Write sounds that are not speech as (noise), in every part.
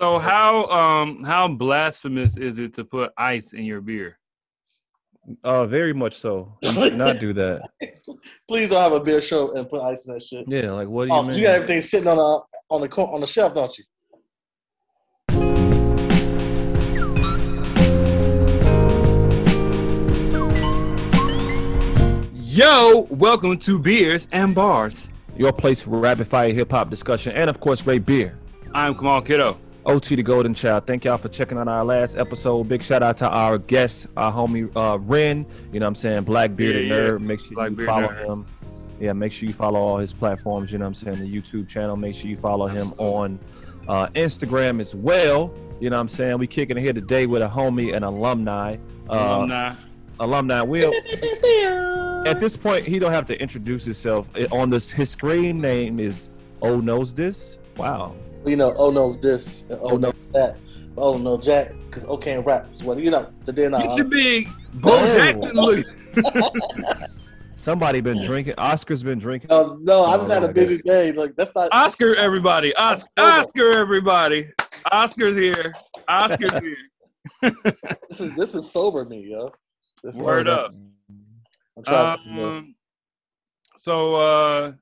So how um how blasphemous is it to put ice in your beer? Uh, very much so. You should not do that. (laughs) Please don't have a beer show and put ice in that shit. Yeah, like what do you Oh, 'cause mean? you got everything sitting on the on the co- on the shelf, don't you? Yo, welcome to Beers and Bars. Your place for rapid fire hip hop discussion, and of course, Ray Beer. I'm Kamal Kiddo. OT the Golden Child. Thank y'all for checking out our last episode. Big shout out to our guest, our homie uh, Ren. You know what I'm saying? Blackbearded Yeah, yeah. Nerd. Make sure Black you follow Nerd. him. Yeah, make sure you follow all his platforms. You know what I'm saying? The YouTube channel. Make sure you follow him on uh, Instagram as well. You know what I'm saying? We kicking it here today with a homie and alumni. Uh, Alumni. alumni. Will at this point he don't have to introduce himself. It- on this, his screen name is Oh Knows This. Wow. You know, oh knows this, and oh no. knows that, oh no Jack, because O can't rap. So what you know? The day Get now. your big Bo Jackson look. (laughs) Somebody been drinking. Oscar's been drinking. No, no, I just Oh, had a my busy day. Like that's not. Oscar, everybody. Os- Oscar, everybody. Oscar's here. Oscar's (laughs) here. This is this is sober me, yo. This is, Word up. I'm trying to- Um, so uh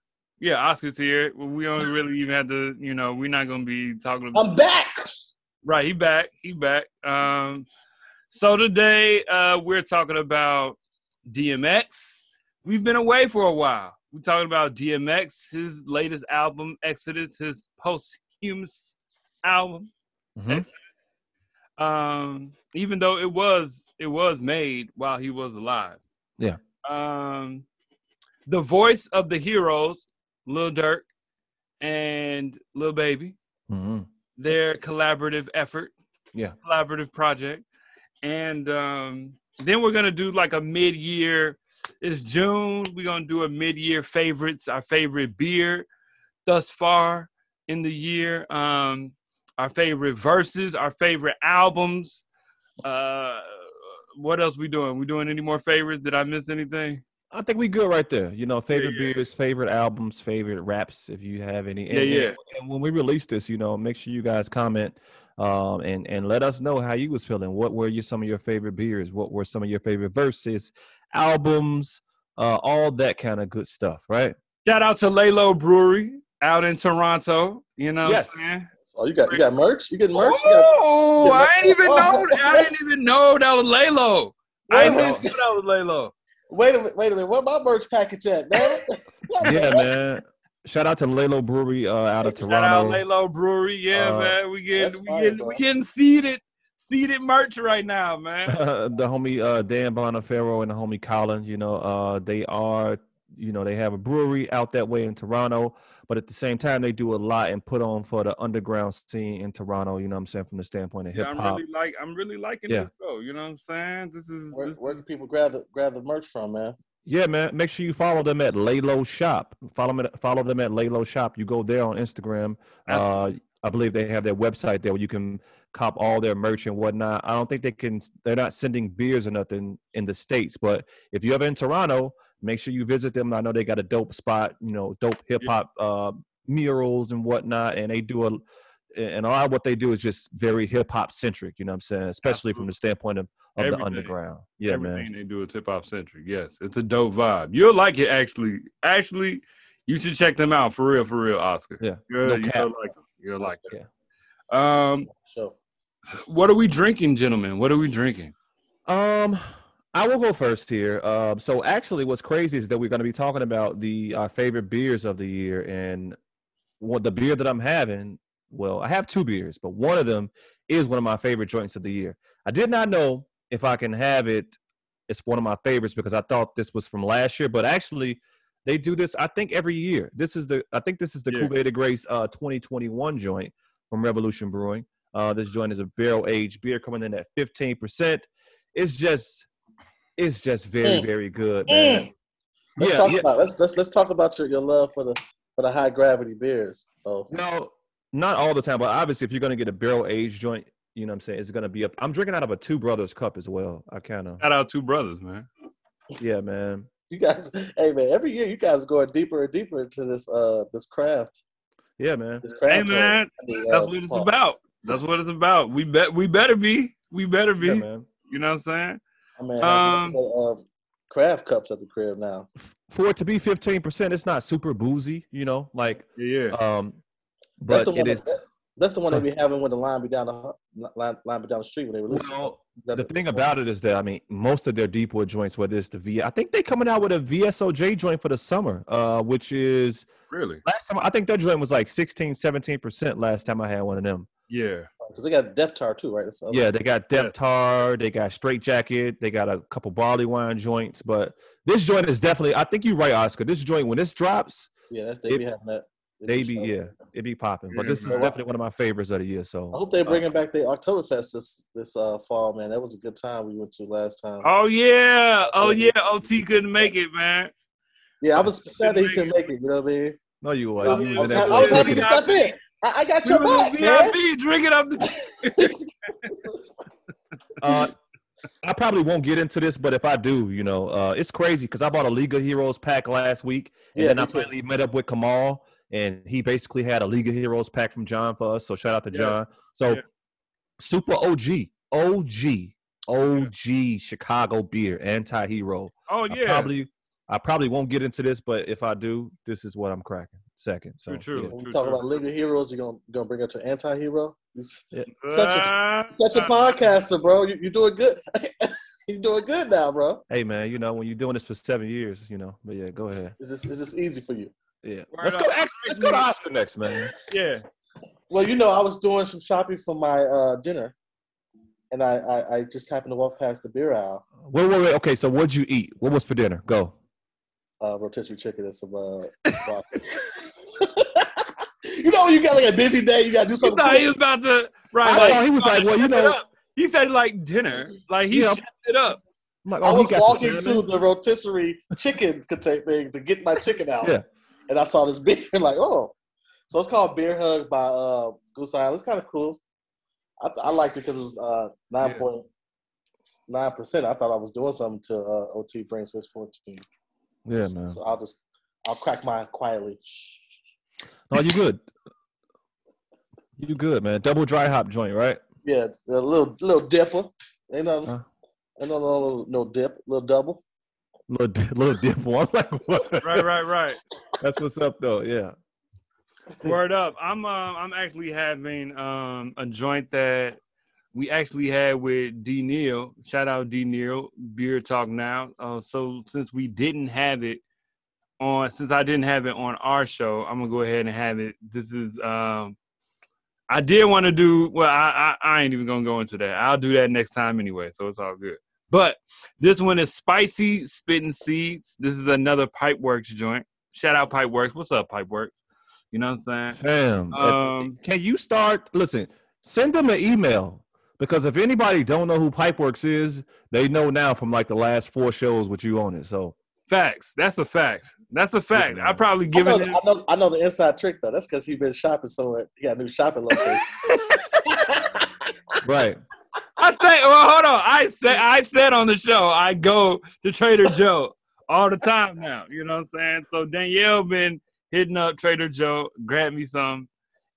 yeah, Oscar's here. We don't really even have to, you know, we're not gonna be talking about I'm back. Right, he back. He back. Um, so today uh, we're talking about DMX. We've been away for a while. We're talking about DMX, his latest album, Exodus, his posthumous album, Mhm. Exodus. Um, even though it was it was made while he was alive. Yeah. Um, the voice of the heroes, Lil Durk and Lil Baby Mhm. their collaborative effort. Yeah. Collaborative project. And um, then we're gonna do like a mid-year. It's June. We're gonna do a mid-year favorites, our favorite beer thus far in the year. Um, our favorite verses, our favorite albums. Uh, what else we doing? We doing any more favorites? Did I miss anything? I think we good right there. You know, favorite yeah. beers, favorite albums, favorite raps, if you have any. Yeah, and, yeah. And, and when we release this, you know, make sure you guys comment um, and and let us know how you was feeling. What were your some of your favorite beers? What were some of your favorite verses, albums, uh, all that kind of good stuff, right? Shout out to Lalo Brewery out in Toronto. You know Yes. what I'm saying? Oh, you got you got merch. You getting merch. You got, Oh, I didn't even know. oh. I didn't even know that was Lalo. I Wait a didn't minute. know that was Lalo. Wait a minute. Wait a minute. What my merch package at, man? (laughs) yeah, man. Shout out to Lalo Brewery uh, out of Toronto. Shout out Lalo Brewery. Yeah, Uh, man. We that's getting we fire, getting bro. we getting seated seated merch right now, man. (laughs) the homie uh, Dan Bonafero and the homie Colin, you know, uh, they are, you know, they have a brewery out that way in Toronto, but at the same time, they do a lot and put on for the underground scene in Toronto. You know what I'm saying from the standpoint of Yeah, hip I'm really like I'm really liking Yeah. this though. You know what I'm saying? This is Where, this where is- can people grab the grab the merch from, man? Yeah, man. Make sure you follow them at Laylo Shop. Follow them. At, follow them at Laylo Shop. You go there on Instagram. Uh, Absolutely. I believe they have their website there where you can cop all their merch and whatnot. I don't think they can. They're not sending beers or nothing in the states. But if you're ever in Toronto, make sure you visit them. I know they got a dope spot. You know, dope hip hop uh, murals and whatnot. And they do a. And a lot of what they do is just very hip hop centric. You know what I'm saying? Especially from the standpoint of, of the underground. Yeah, everything man. they do is hip hop centric. Yes, it's a dope vibe. You'll like it actually. Actually, you should check them out for real, for real, Oscar. Yeah, You'll, no you'll like them. You'll like them. Yeah. Um, So what are we drinking, gentlemen? What are we drinking? Um, I will go first here. Um, so actually, what's crazy is that we're going to be talking about the our favorite beers of the year, and what the beer that I'm having. Well, I have two beers, but one of them is one of my favorite joints of the year. I did not know if I can have it. It's one of my favorites because I thought this was from last year, but actually, they do this. I think every year. This is the. I think this is the Yeah. Cuvée de Grace uh, 2021 joint from Revolution Brewing. Uh, this joint is a barrel aged beer coming in at 15 percent it's just it's just very Mm. very good man let's yeah, talk yeah. about let's let's let's talk about your, your love for the for the high gravity beers. Oh, no not all the time but obviously if you're going to get a barrel aged joint you know what i'm saying it's going to be up i'm drinking out of a two brothers cup as well i kind of Shout out two brothers, man. yeah man you guys, hey man, every year you guys are going deeper and deeper into this uh this craft. yeah man This craft Hey craft. man, I mean, that's uh, what it's Paul. about. That's what it's about. We bet we better be. We better be. Yeah, man. You know what I'm saying? I mean, Um, uh, craft cups at the crib now. For it to be fifteen percent, it's not super boozy, you know, like Yeah. um, That's but the one. is. That, that's the one they be having when the line be down the line, line be down the street when they release. Well, That- the thing about it is that I mean, most of their deep wood joints, whether it's the V, I think they coming out with a VSOJ joint for the summer, uh, which is Really? last time I think that joint was like 16, 17 percent last time I had one of them. Yeah. Because they got Deftar too, right? That's the other- Yeah, they got Yeah. Deth's Tar, they got Straight Jacket, they got a couple barley wine joints, but this joint is definitely. I think you're right, Oscar. This joint when this drops, yeah. That's, they It- be having that. they be selling yeah, it. it be popping. But this is definitely one of my favorites of the year. So I hope they uh, bringing back the Oktoberfest this this uh, fall, man. That was a good time we went to last time. Oh yeah. Oh yeah. OT couldn't make it, man. yeah, I was sad that he couldn't make it. You know what I mean? no, you I, like I was was, in ha- that. I was happy to step in. I, I got We your back, in man. VIP drinking up the (laughs) (laughs) Uh, I probably won't get into this, but if I do, you know, uh, it's crazy because I bought a League of Heroes pack last week, and Yeah, then I me finally met up with Kamal, and he basically had a League of Heroes pack from John for us. So shout out to Yeah. John. So Yeah. super OG, OG, OG Chicago beer, anti-hero. Oh I yeah. probably I probably won't get into this, but if I do, this is what I'm cracking. Second. So True, true. yeah. When True, we talk true. about League of Heroes, you're gonna gonna bring up your anti-hero. Yeah. Such a such a podcaster, bro. You, you're doing good. (laughs) you're doing good now, bro. Hey man, you know when you're doing this for seven years, you know. But yeah, go ahead. Is this is this easy for you? Yeah. Word Let's go. Actually, let's go to Oscar next, man. (laughs) Yeah. Well, you know, I was doing some shopping for my uh, dinner, and I, I I just happened to walk past the beer aisle. Wait, wait, wait. Okay, so what'd you eat? What was for dinner? Go. Uh, rotisserie chicken and some uh. broccoli. (laughs) you know, when you got like a busy day, you gotta do You something. (laughs) thought he was about to right. I like, thought he was like, well, you know. He said like dinner. Like he Yeah. shut it up. I'm like, oh, he was walking to the rotisserie chicken contain thing to get my chicken out. Yeah. And I saw this beer, and (laughs) like, oh. So it's called Beer Hug by uh, Goose Island. It's kind of cool. I, I liked it because it was uh, 9.9%. I thought I was doing something to uh, OT Brain 614. Yeah, man. So I'll just, I'll crack mine quietly. No, you good. You good, man. Double dry hop joint, right? Yeah, a little little dipper. Ain't no, Huh? ain't no, no, no dip, little double. Little, di- little dip (laughs) I'm like, what? Right, right, right. That's what's up, though. Yeah. Word up. I'm um I'm actually having um a joint that we actually had with D Neil. Shout out D Neil, Beer Talk Now. Uh, so since we didn't have it on since I didn't have it on our show, I'm gonna go ahead and have it. This is um I did want to do well, I, I I ain't even gonna go into that. I'll do that next time anyway, so it's all good. But this one is spicy spitting seeds. This is another Pipeworks joint. Shout out Pipeworks. What's up, Pipeworks? You know what I'm saying? Fam. uh, Um, can you start? Listen, send them an email because if anybody don't know who Pipeworks is, they know now from like the last four shows with you on it. So facts. That's a fact. That's a fact. man. I probably I given know, it. I know, I know the inside trick though. That's because he's been shopping somewhere. He got a new shopping location. (laughs) right. I say, well, hold on. I said, I said on the show, I go to Trader Joe all the time now. You know what I'm saying? So Danielle been hitting up Trader Joe, grab me some,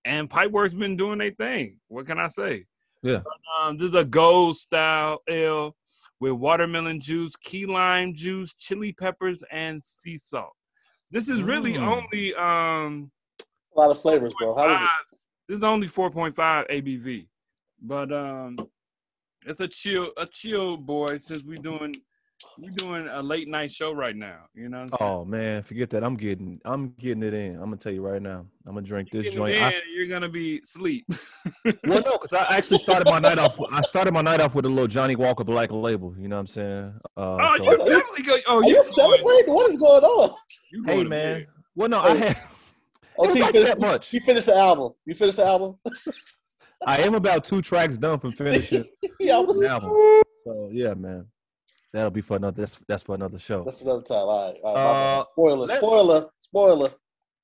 and Pipeworks been doing their thing. What can I say? Yeah. Um, this is a gold style ale with watermelon juice, key lime juice, chili peppers, and sea salt. This is really Mm. only um a lot of flavors, bro. How is five- This is only 4.5 ABV, but um, it's a chill, a chill boy. Since we doing, we doing a late night show right now. You know. What I'm? Oh man, forget that. I'm getting, I'm getting it in. I'm gonna tell you right now. I'm gonna drink this Getting joint. it I, you're gonna be sleep. well, no, because I actually (laughs) started my night off. I started my night off with a little Johnnie Walker Black Label. You know what I'm saying? Uh, oh, so- you definitely go. Oh, you celebrating? What is going on? you hey man. bed. Well, no, I Hey. had. Oh, It was you like finished, that much. you finished the album. You finished the album. (laughs) I am about two tracks done from finishing (laughs) yeah, I was, the album. So yeah, man, that'll be for another. That's that's for another show. that's another time. All right. All right. Uh, spoiler, spoiler, spoiler.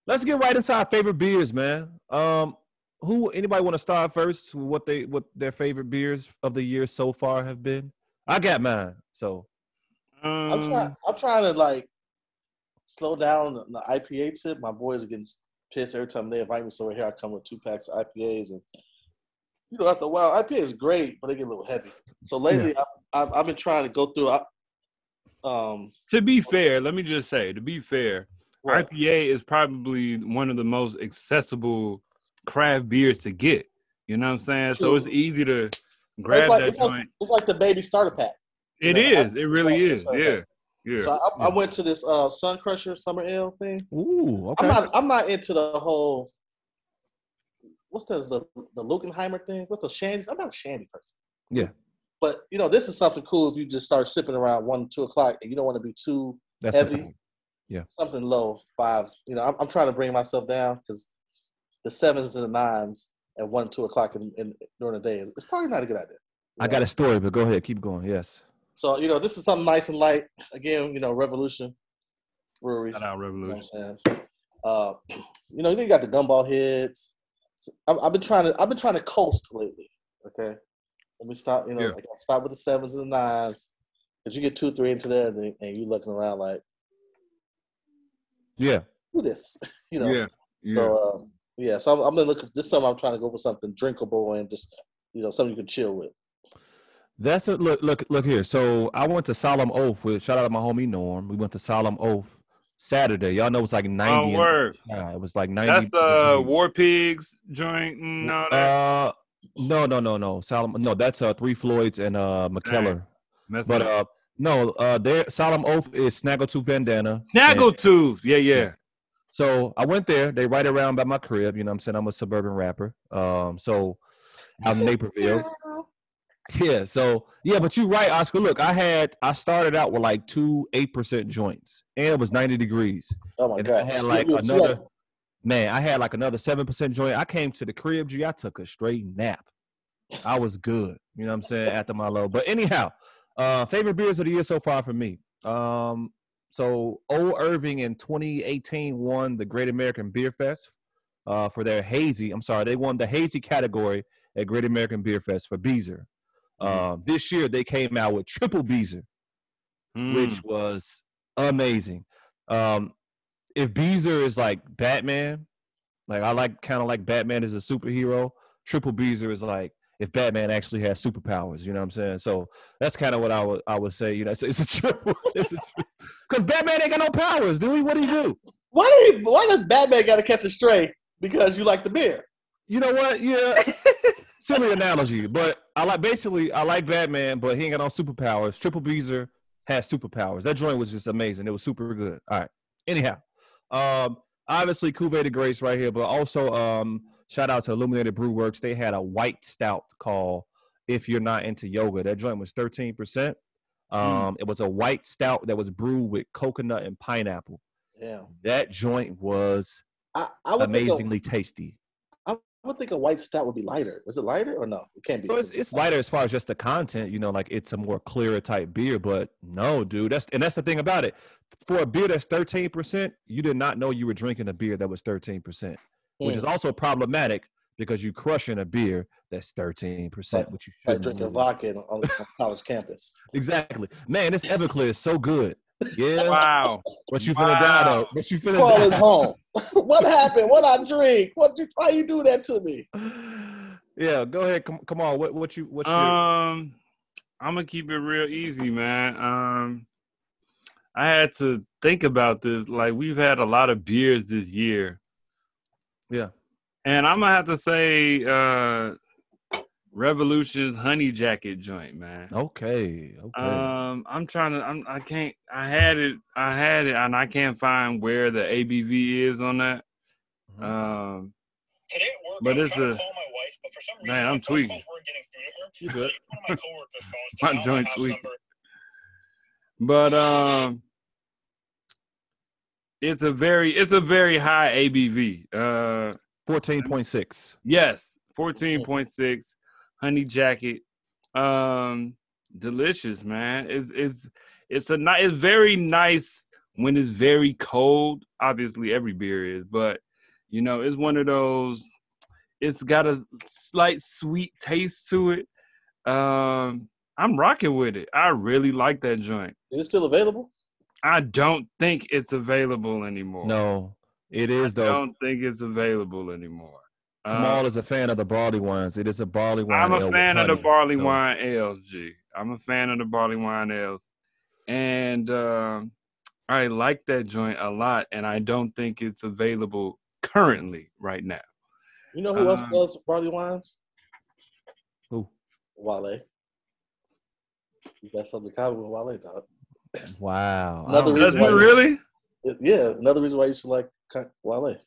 let's get right into our favorite beers, man. Um, who anybody want to start first? What they what their favorite beers of the year so far have been? I got mine. So I'm Um, trying. I'm trying to like slow down the the IPA tip. My boys are getting pissed every time they invite me. So here I come with two packs of IPAs, and you know, after a while, IPA is great, but they get a little heavy. So lately, I, I've, I've been trying to go through. I, um, To be fair, let me just say, to be fair, what? IPA is probably one of the most accessible craft beers to get. You know what I'm saying? So it's easy to grab it's like, that it's, like, it's like the baby starter pack. It know, is. I- It really I- is. Yeah. Yeah. So I, I went to this uh, Sun Crusher Summer Ale thing. Ooh, okay. I'm not. I'm not into the whole. What's this, the the Lukenheimer thing? What's the shandies? I'm not a shandy person. Yeah. But you know, this is something cool if you just start sipping around one, two o'clock, and you don't want to be too That's heavy. Yeah. Something low, five. You know, I'm, I'm trying to bring myself down because the sevens and the nines at one, two o'clock in, in during the day is it's probably not a good idea. you I know? got a story, but go ahead, keep going. Yes. So you know, this is something nice and light. Again, you know, Revolution Brewery. Shout out You know Revolution. what I'm saying? Uh, (clears throat) you know, you got the gumball heads. So I've, I've been trying to I've been trying to coast lately. Okay, let me stop. You know, Yeah. like, I stop with the sevens and the nines. Cause you get two, three into there, and, and you looking around like, Yeah. do this. (laughs) You know. Yeah. Yeah. So um, yeah, so I'm, I'm gonna look. This summer, I'm trying to go for something drinkable and just you know something you can chill with. That's a look. Look. Look here. So I went to Solemn Oath with shout out to my homie Norm. We went to Solemn Oath Saturday. Y'all know it's like ninety. Oh, word. Yeah, it was like ninety. That's the. War Pigs joint No, all that. Uh, no, no, no, no. Solemn. No, that's uh Three Floyds and uh Mikkeller. Messing But up. uh, no, uh, there Solemn Oath is Snaggletooth Bandana. and- Snaggletooth. Yeah, yeah. So I went there. They right around by my crib. You know what I'm saying? I'm a suburban rapper. Um, so I'm Naperville. (laughs) Yeah. So yeah, but you're right, Oscar. Look, I had I started out with like two eight percent joints, and it was 90 degrees. Oh my And god! I had like You- you another sweat. Man. I had like another seven percent joint. I came to the crib. G. I took a straight nap. I was good. You know what I'm saying? After my low. But anyhow, uh, favorite beers of the year so far for me. Um, so Old Irving in 2018 won the Great American Beer Fest uh, for their hazy. I'm sorry, they won the hazy category at Great American Beer Fest for Beezer. Uh, this year they came out with triple Beezer, Mm. which was amazing. Um, if Beezer is like Batman, like I like kind of like Batman as a superhero, Triple Beezer is like if Batman actually has superpowers. You know what I'm saying? So that's kind of what I would I would say. You know, it's, it's a triple. (laughs) It's because Batman ain't got no powers, do he? What do he do? Why do you, Why does Batman got to catch a stray? Because you like the beer. You know what? Yeah. (laughs) Silly analogy, but I like basically I like Batman, but he ain't got no superpowers. Triple Beezer has superpowers. That joint was just amazing. It was super good. All right. Anyhow, um, obviously Cuvée de Grace right here, but also um, shout out to Illuminated Brew Works. They had a white stout called "If You're Not Into Yoga." That joint was thirteen percent. Um, It was a white stout that was brewed with coconut and pineapple. Yeah, That joint was I, I think a, amazingly tasty. Would think a white stout would be lighter. Was it lighter or no? It can't be. So it's it's lighter as far as just the content, you know, like it's a more clearer type beer. But no, dude, that's and that's the thing about it. For a beer that's thirteen percent, you did not know you were drinking a beer that was thirteen percent, which Mm. is also problematic because you crushing a beer that's thirteen percent, which you like shouldn't. drinking vodka on, on college campus. (laughs) Exactly, man. This Everclear is so good. Yeah, Wow. but you finna die Wow. though. But you finna Crawling die. home. (laughs) what happened? What I drink? What? You, why you do that to me? (sighs) Yeah, go ahead. Come, come on. What what you what's your Um, I'm gonna keep it real easy, man. Um, I had to think about this. Like we've had a lot of beers this year, yeah? and I'm gonna have to say, uh, Revolution's Honey Jacket joint, man. Okay, okay. Um, I'm trying to. I'm. I can't. I had it. I had it, and I can't find where the ABV is on that. Mhm. Um, Today at work, But I was it's trying a- to call my wife, but for some reason, Man, my I'm phone tweaking. calls weren't getting through to her. So one of my coworkers' (laughs) phones to My joint house tweaking. number. but um, it's a very. It's a very high ABV. Uh. Fourteen point six. Yes, fourteen point six, honey jacket. Um, delicious, man. It's it's it's a nice. It's very nice when it's very cold. Obviously, every beer is, but you know, it's one of those. It's got a slight sweet taste to it. Um, I'm rocking with it. I really like that joint. Is it still available? I don't think it's available anymore. No, it is though. I don't think it's available anymore. Uh, Kamal is a fan of the barley wines. It is a barley wine. I'm a ale fan of the barley so- wine ales, G. I'm a fan of the barley wine ales, and um I like that joint a lot. And I don't think it's available currently right now. You know who else Um, does barley wines? Who? Wale. You got something in common with Wale, dog. Wow. Another don't- Does reason it why you- really? Yeah, another reason why you should like Ka- Wale.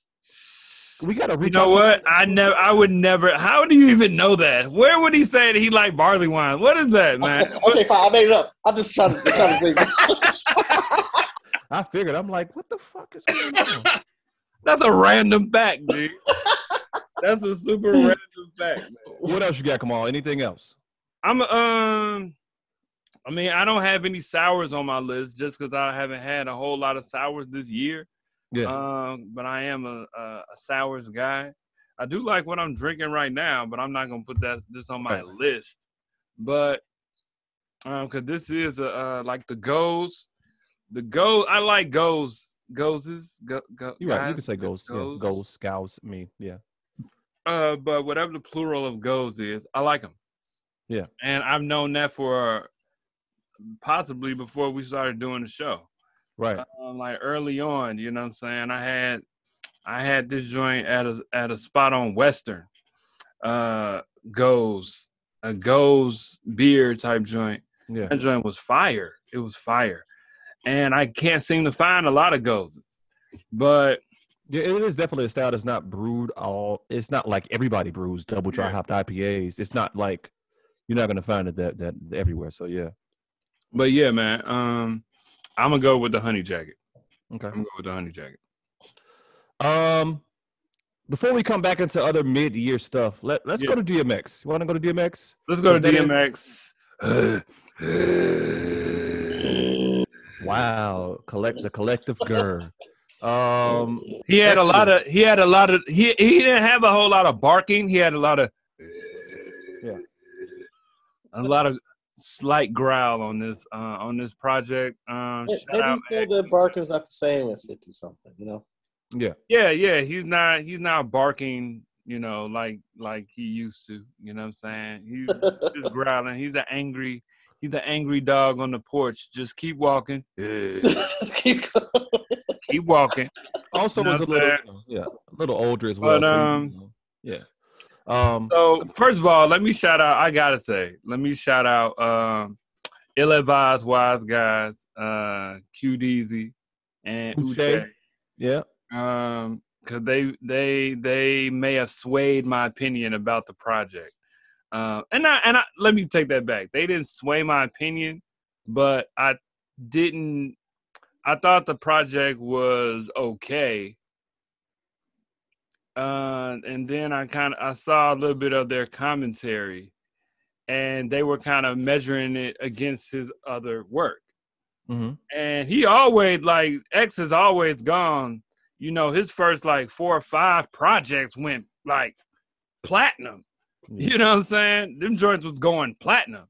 We gotta You know out what? I never. I would never. How do you even know that? Where would he say that he liked barley wine? What is that, man? okay, fine. I made it up. I'm just trying to, trying to think. (laughs) I figured. I'm like, what the fuck is going on? (laughs) That's a random fact, dude. (laughs) That's a super random fact. Man. what else you got, Kamal? Anything else? I'm um. I mean, I don't have any sours on my list just because I haven't had a whole lot of sours this year. Yeah. Um, but I am a, a, a sours guy. I do like what I'm drinking right now, but I'm not gonna put that this on my Right. list. But um, cause this is a uh, like the goes, the go. I like goes, goeses. Go, go, You're right. You can say. Yeah. goes. Ghosts, gals, me. Yeah. Uh, but whatever the plural of goes is, I like them. Yeah. And I've known that for possibly before we started doing the show. Right. Um, like early on, you know what I'm saying? I had I had this joint at a at a spot on Western. Uh goes a goes beer type joint. Yeah. That joint was fire. It was fire. And I can't seem to find a lot of goes. But Yeah, it is definitely a style that's not brewed all. It's not like everybody brews double dry hopped IPAs. It's not like you're not gonna find it that that everywhere. So yeah. but yeah, man. Um I'm gonna go with the honey jacket. Okay. I'm gonna go with the honey jacket. Um, before we come back into other mid-year stuff, let let's Yeah. go to DMX. You want to go to DMX? Let's go to Is? DMX. (sighs) Wow, collect the collective gur. Um, He had a lot of he had a lot of he he didn't have a whole lot of barking. He had a lot of Yeah. a lot of slight growl on this uh on this project. Um Maybe shout out feel that barking's not the same at 50 something, you know? yeah, Yeah, yeah, he's not he's not barking, you know, like like he used to, you know what I'm saying? He's just growling. He's an angry he's an angry dog on the porch. Just keep walking. (laughs) (laughs) Keep going. keep walking. also Not was a little, yeah, a little older as well. But, so, you um, know, yeah. Um, So first of all, let me shout out. I gotta say, let me shout out um, ill advised wise guys, uh, Q Deezy and. Uche, yeah, um, because they they they may have swayed my opinion about the project. Uh, and I and I, let me take that back. They didn't sway my opinion, but I didn't. I thought the project was okay. Uh, and then I kind of I saw a little bit of their commentary, and they were kind of measuring it against his other work. hmm And he always like X has always gone. You know, his first like four or five projects went like platinum. Yeah. You know what I'm saying? Them joints was going platinum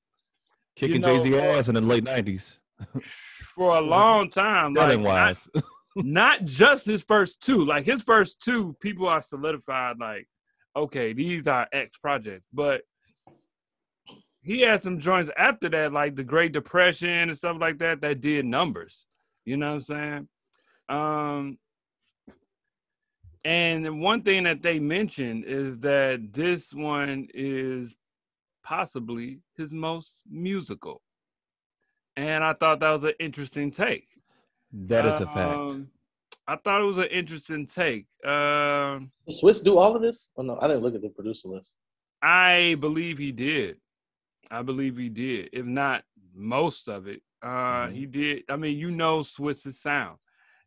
kicking know, Jay Z ass in the late '90s, for a (laughs) long time. Like, selling not, wise. (laughs) not just his first two. Like his first two, people are solidified. Like, okay, these are X projects, but he had some joints after that, like the Great Depression and stuff like that, that did numbers. You know what I'm saying? Um, and one thing that they mentioned is that this one is possibly his most musical. And I thought that was an interesting take. That is a fact. Um, I thought it was an interesting take. Um, Did Swizz do all of this? Oh, no, I didn't look at the producer list. I believe he did. I believe he did. If not most of it, uh, Mhm. he did. I mean, you know, Swizz's sound.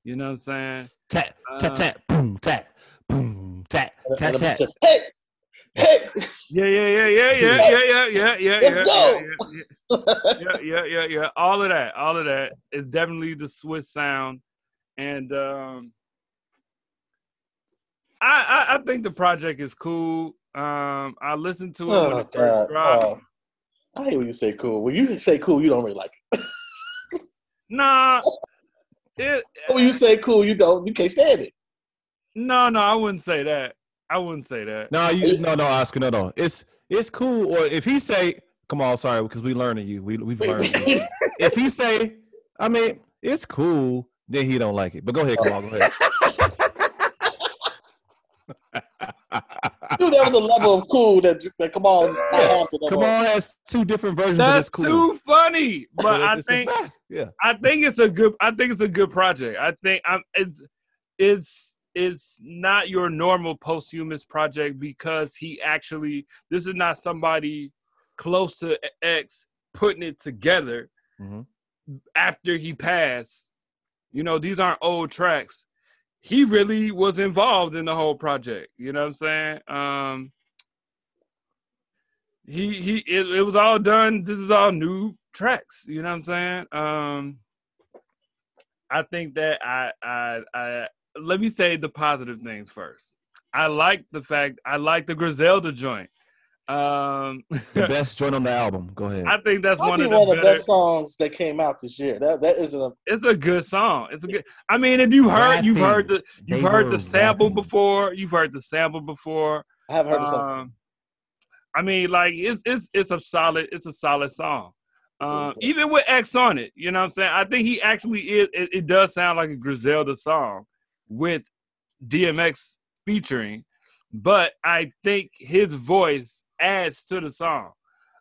You know what I'm saying? Tat, uh, tat, tat, boom, tat, boom, tat, tat, And tat. Hey. Yeah, yeah, yeah, yeah, yeah, yeah, yeah, yeah, yeah, Let's yeah, go. yeah, yeah, yeah, yeah, yeah. All of that, all of that is definitely the Swizz sound, and um, I, I I think the project is cool. Um, I listened to it when oh, it first dropped. Oh. I hate when you say cool. When you say cool, you don't really like it. Nah, it, when you say cool, you don't. You can't stand it. no, no, I wouldn't say that. I wouldn't say that. No, you no no Oscar, no no. It's it's cool. Or if he say, come on, sorry, because we learning you. We we've learned. you. if he say, I mean, it's cool, then he don't like it. But go ahead, come on, go ahead. Dude, there was a level of cool that that come on, not Yeah. happening Come on has two different versions of That's cool. too funny. But I think yeah. I think it's a good I think it's a good project. I think I'm it's it's it's not your normal posthumous project because he actually this is not somebody close to X putting it together Mhm. after he passed. You know, these aren't old tracks. He really was involved in the whole project. You know what I'm saying? Um he he it, it was all done. This is all new tracks. You know what I'm saying? Um I think that I I I let me say the positive things first. I like the fact I like the Griselda joint. Um The (laughs) best joint on the album. Go ahead. I think that's one Probably of the one of the better, best songs that came out this year. That that isn't a it's a good song. It's a good. I mean, if you heard, you've heard the you've They heard the sample rapping. before. You've heard the sample before. I haven't heard the song. Um, I mean, like it's it's it's a solid it's a solid song. Um, even with X on it, you know what I'm saying. I think he actually is. It, it does sound like a Griselda song with DMX featuring, but I think his voice adds to the song.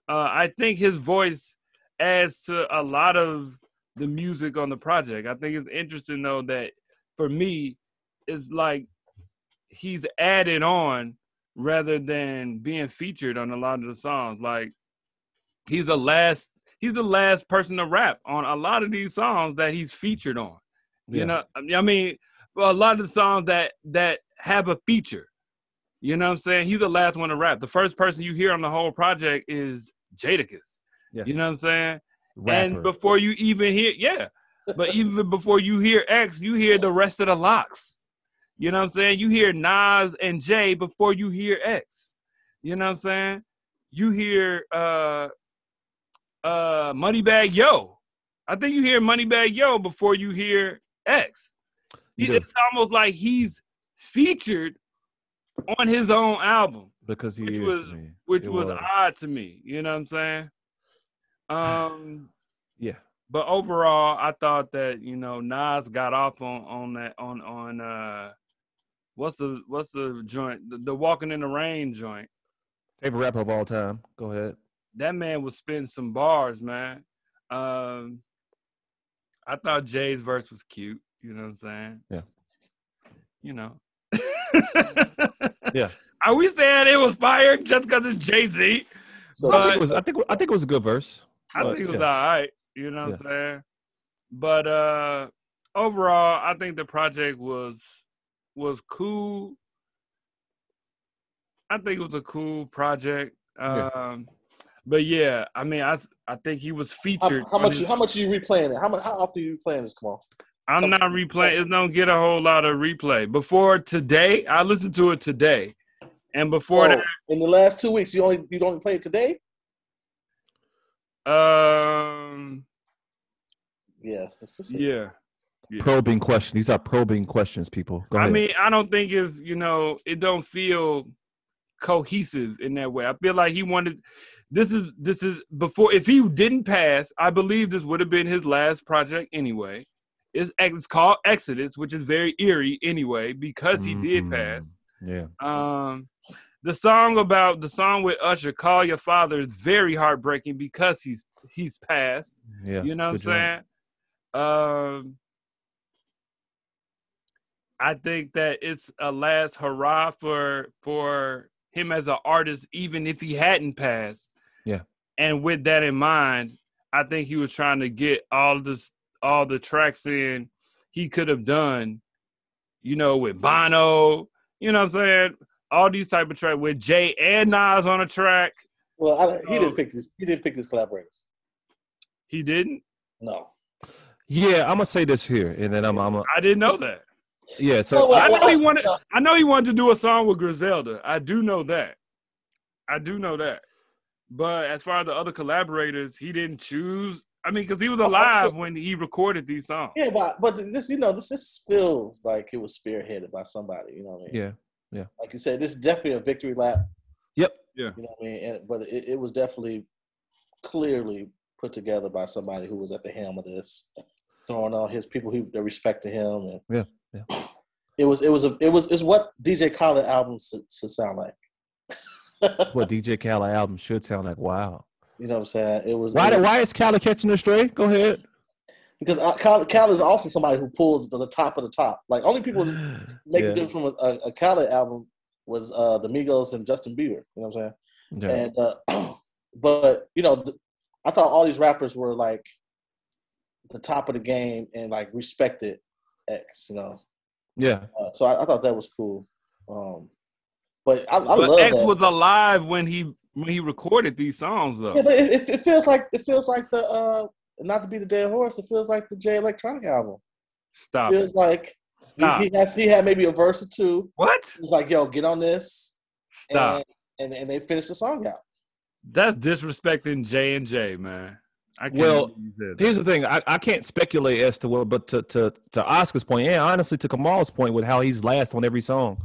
Uh, I think his voice adds to a lot of the music on the project. I think it's interesting though that for me, it's like he's added on rather than being featured on a lot of the songs. Like he's the last he's the last person to rap on a lot of these songs that he's featured on. You Yeah. know, I mean, a lot of the songs that that have a feature. You know what I'm saying? He's the last one to rap. The first person you hear on the whole project is Jadakiss. Yes. You know what I'm saying? Rapper. And before you even hear, yeah, but (laughs) even before you hear X, you hear the rest of the LOX. You know what I'm saying? You hear Nas and Jay before you hear X. You know what I'm saying? You hear uh uh Moneybagg Yo. I think you hear Moneybagg Yo before you hear X. It's almost like he's featured on his own album because he which is was- which was, was. odd to me. You know what I'm saying? Um, (sighs) Yeah. but overall, I thought that you know Nas got off on on that on on uh, what's the what's the joint the, the Walking in the Rain joint. Favorite rapper of all time. Go ahead. That man was spitting some bars, man. Um, I thought Jay's verse was cute. You know what I'm saying? Yeah. You know. Yeah. (laughs) Are we saying it was fire just because it's Jay Z? So I think it was. I think. I think it was a good verse. I But, think it was yeah. all right. You know what I'm saying? But uh overall, I think the project was was cool. I think it was a cool project. Yeah. Um but yeah, I mean I I think he was featured. how on much his- how much are you replaying it? How much how often are you replaying this? Come on. I'm not replaying it don't get a whole lot of replay. Before today, I listened to it today. And before Oh, in the last two weeks, you only you don't play it today? um Yeah. Yeah. Yeah. Probing questions. These are probing questions, people. Go I mean, I don't think it's you know, it don't feel cohesive in that way. I feel like he wanted this is this is before if he didn't pass, I believe this would have been his last project anyway. It's it's called Exodus, which is very eerie anyway because he did Mhm. pass. yeah. Um the song about the song with Usher, Call Your Father, is very heartbreaking because he's he's passed. Yeah. You know what I'm saying? Um, I think that it's a last hurrah for for him as an artist, even if he hadn't passed. Yeah. And with that in mind, I think he was trying to get all this all the tracks in he could have done, you know, with Bono, you know what I'm saying? All these type of tracks with Jay and Nas on a track. Well, I, he didn't pick this. He didn't pick his collaborators. He didn't. No. Yeah, I'm gonna say this here, and then I'm. I'm. A, I didn't know that. yeah. So No, well, I know well, he wanted. no. I know he wanted to do a song with Griselda. I do know that. I do know that. But as far as the other collaborators, he didn't choose. I mean, because he was alive when he recorded these songs. Yeah, but but this you know this this feels like it was spearheaded by somebody. You know what I mean? yeah. Yeah. Like you said, this is definitely a victory lap. Yep. Yeah. You know what I mean? And, but it, it was definitely clearly put together by somebody who was at the helm of this, throwing all his people who that respected him. And Yeah, yeah. (sighs) It was it was a it was it's what DJ Khaled albums should, should sound like. What (laughs) DJ Khaled album should sound like. Wow. You know what I'm saying? It was Why? it was- Why is Khaled catching the stray? Go ahead. because uh, Khaled, Khaled is also somebody who pulls to the top of the top. Like only people that (sighs) make Yeah. the difference from a, a, a Khaled album was uh, the Migos and Justin Bieber. You know what I'm saying? Yeah. And uh, (clears throat) but you know, th- I thought all these rappers were like the top of the game and like respected X. You know, yeah. uh, so I, I thought that was cool. Um, but I, I but love X that. was alive when he when he recorded these songs though. yeah, but it, it, it feels like it feels like the uh, not to be the dead horse. It feels like the Jay Electronica album. Stop It feels it. like Stop. he, he has he had maybe a verse or two. what? He was like, "Yo, get on this," Stop. and, and and they finished the song out. That's disrespecting J and J, man. I can't Well, believe you said that. Here's the thing. I, I can't speculate as to what, but to, to to Oscar's point, and honestly to Kamal's point with how he's last on every song.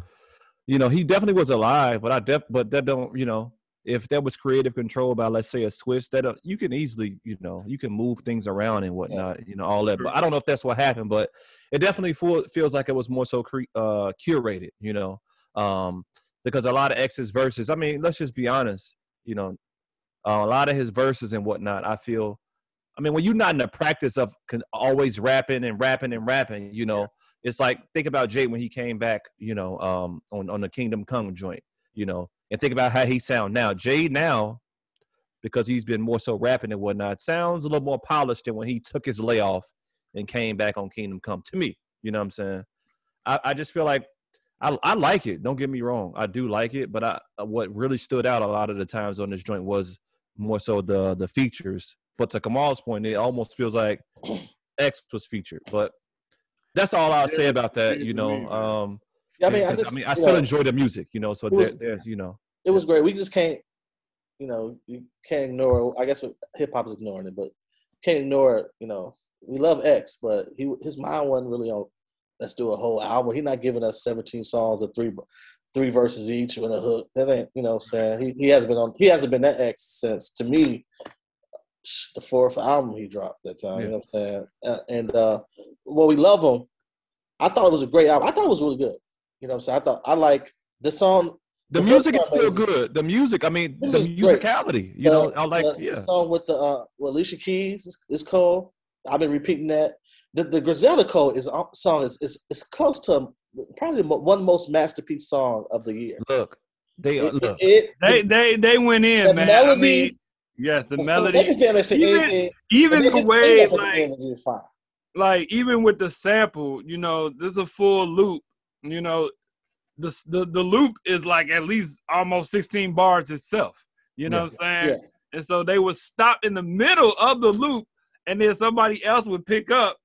You know, he definitely was alive, but I def but that don't, you know, if that was creative control by let's say a Swizz, that uh, you can easily, you know, you can move things around and whatnot, you know, all that. But I don't know if that's what happened, but it definitely feel, feels like it was more so cre- uh, curated, you know, um, because a lot of X's verses. I mean, let's just be honest, you know, uh, a lot of his verses and whatnot. I feel I mean, when you're not in the practice of con- always rapping and rapping and rapping, you know, it's like think about Jay when he came back, you know, um, on on the Kingdom Come joint, you know, and think about how he sound now. Jay now, because he's been more so rapping and whatnot, sounds a little more polished than when he took his layoff and came back on Kingdom Come. To me, you know what I'm saying? I, I just feel like I, I like it. Don't get me wrong, I do like it, but I what really stood out a lot of the times on this joint was more so the the features. But to Kamal's point, it almost feels like (clears throat) X was featured. But that's all I'll say about that. You know, um, Yeah, I mean, I just, I, you still know, enjoy the music. You know, so was- there, there's you know, it was great. We just can't, you know, you can't ignore. I guess hip hop is ignoring it, but can't ignore it. You know, we love X, but he his mind wasn't really on. Let's do a whole album. He's not giving us 17 songs or three three verses each and a hook. That ain't, you know, I'm saying he he hasn't been on. He hasn't been that X since to me the fourth album he dropped that time. You know what I'm saying? Uh, and uh, well, we love him. I thought it was a great album. I thought it was really good. You know what I'm saying? I thought I like the song. the The music hook is still amazing. good. The music, I mean, This the is great. musicality. You know, I like the, the song with the uh, with Alicia Keys is, is cool. I've been repeating that. The the Griselda Code is uh, song is is, is close to probably one most masterpiece song of the year. Look, they uh, It, look. it, They they they went in, the man. melody. I mean, yes, the They melody. can stand there and say Even- anything. Even the way like the energy is fine. like even with the sample, you know, there's a full loop. You know, the the the loop is like at least almost 16 bars itself. You know Yeah. what I'm saying? And so they would stop in the middle of the loop, and then somebody else would pick up.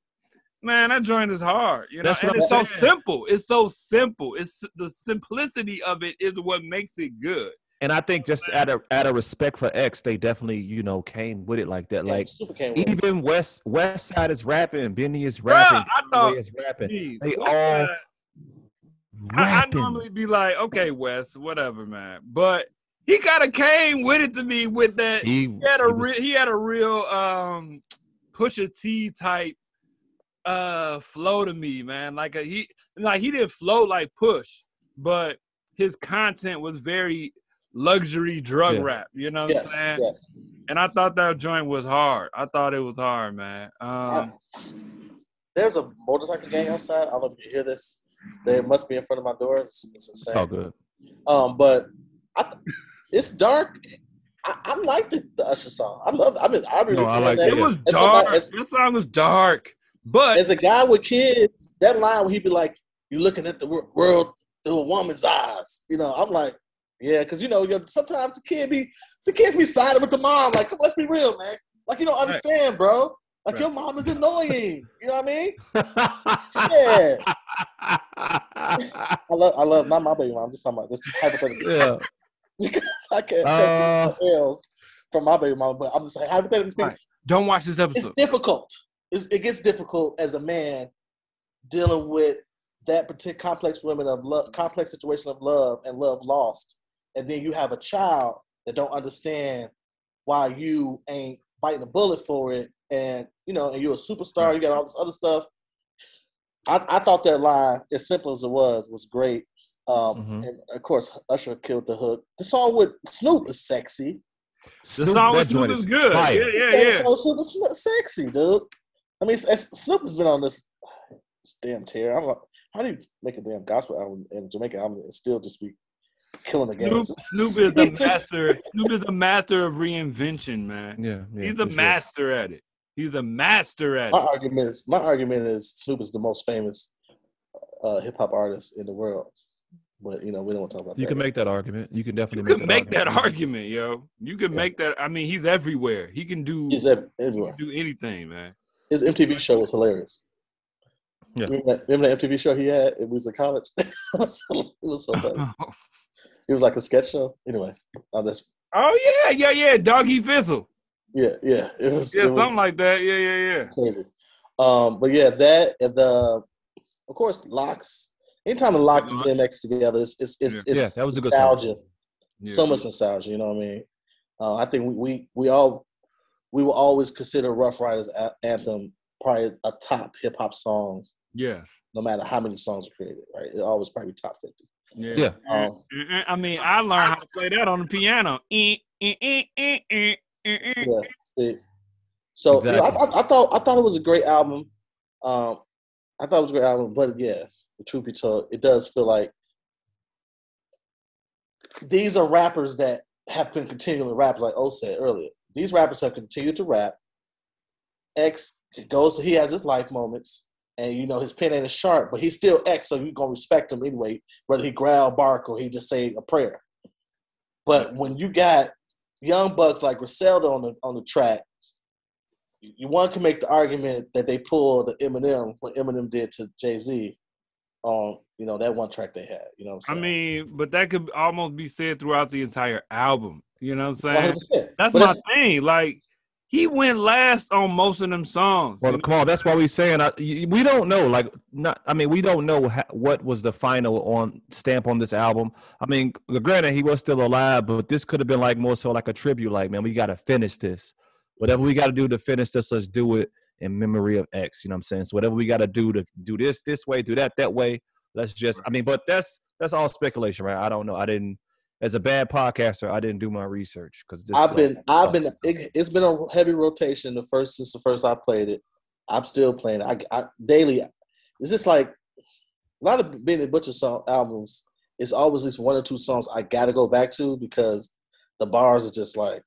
Man, that joint is hard. You know, That's and it's I'm so saying. simple. It's so simple. It's the simplicity of it is what makes it good. And I think just out of out of respect for X, they definitely you know came with it like that. Yeah, Like Super came with it. even West West Side is rapping, Benny is Bruh, rapping, I Conway thought- is rapping, Jeez, They what all the- I, I rapping. normally be like, okay, Wes, whatever, man. But he kind of came with it to me with that. He, he, had a he was- real, he had a real um Pusha T type uh flow to me, man. Like a, he like he didn't flow like Push, but his content was very luxury drug Yeah. rap. You know what Yes, I'm saying? yes. And I thought that joint was hard. I thought it was hard, man. Um, I- there's a motorcycle gang outside. I don't know if you hear this. They must be in front of my door. It's, it's it's all good. Um, but I, it's dark. I, I like the, the Usher song. I love. I mean, I really. No, I like that. it was As somebody- dark. as- That song was dark, but As a guy with kids, that line where he'd be like, "You're looking at the world through a woman's eyes," you know, I'm like, yeah, because you know, you sometimes the kid be the kids be siding with the mom. Like, let's be real, man. Like, you don't understand, bro. Like, Right. your mom is annoying. You know what I mean? (laughs) Yeah. I love, I love, not my baby mom. I'm just talking about this hypothetical. yeah. (laughs) because I can't Uh, take else from my baby mom, But I'm just saying, hypothetically, Right. don't watch this episode. it's difficult. It's, it gets difficult as a man dealing with that particular complex women of love, complex situation of love and love lost, and then you have a child that don't understand why you ain't biting a bullet for it, and you know, and you're a superstar, you got all this other stuff. I, I thought that line, as simple as it was, was great. Um, Mhm. And of course, Usher killed the hook. The song with Snoop is sexy. The Snoop, song that with Snoop joint is good. fire. Yeah, yeah, Yeah, yeah. the Snoop is sexy, dude. I mean, it's, it's- Snoop has been on this, this damn tear. I'm like, how do you make a damn gospel album and Jamaica album and still just be killing the game? Snoop, Snoop is the (laughs) master. Snoop is the master of reinvention, man. Yeah, yeah He's a for sure. master at it. He's a master at My it. argument is my argument is Snoop is the most famous uh, hip hop artist in the world. But you know, we don't want to talk about You that. You can make that argument. You can You definitely can make make that argument. argument, yo. You can Yeah. make that. I mean, he's everywhere. He can do He's ev- he everywhere. can do anything, man. His MTV show was hilarious. Yeah. Remember that, remember that MTV show he had? It was in college. (laughs) it, was so, it was so funny. (laughs) It was like a sketch show. Anyway, uh, that's oh yeah, yeah, yeah. Doggy Fizzle. Yeah, yeah. It was, Yeah, it was something like that. Yeah, yeah, yeah. crazy. Um, but yeah, that and the of course LOX. Anytime the LOX and DMX together, it's it's it's, Yeah. it's Yeah, that was a good song. nostalgia. yeah. So much nostalgia. You know what I mean? Uh, I think we, we we all we will always consider Ruff Ryders anthem probably a top hip hop song, Yeah. no matter how many songs are created. Right? It always probably top fifty. Yeah. Yeah. Um, I mean, I learned how to play that on the piano. Yeah. See? So you know, I, I, I thought I thought it was a great album. Um, I thought it was a great album, but yeah, the truth be told, it does feel like these are rappers that have been continually rap, like O said earlier. These rappers have continued to rap. X goes, he has his life moments, and you know his pen ain't as sharp, but he's still X, so you're gonna respect him anyway, whether he growl, bark, or he just say a prayer. But when you got young bucks like Griselda on the on the track, you one can make the argument that they pulled the Eminem what Eminem did to Jay Z on you know that one track they had. You know I mean, but that could almost be said throughout the entire album. You know what I'm saying? 100%. That's But my thing. Like, he went last on most of them songs. Well, come on. That's why we saying I, y- we don't know. Like, not. I mean, we don't know ha- what was the final on stamp on this album. I mean, granted, he was still alive, but this could have been like more so like a tribute. Like, man, we got to finish this. Whatever we got to do to finish this, let's do it in memory of X. You know what I'm saying? So whatever we got to do to do this this way, do that that way. Let's just. I mean, but that's that's all speculation, right? I don't know. I didn't. As a bad podcaster, I didn't do my research because I've been I've been it, it's been a heavy rotation the first since the first I played it. I'm still playing. I, I daily. It's just like a lot of being Benny Butcher song albums. It's always at least one or two songs I gotta go back to because the bars are just like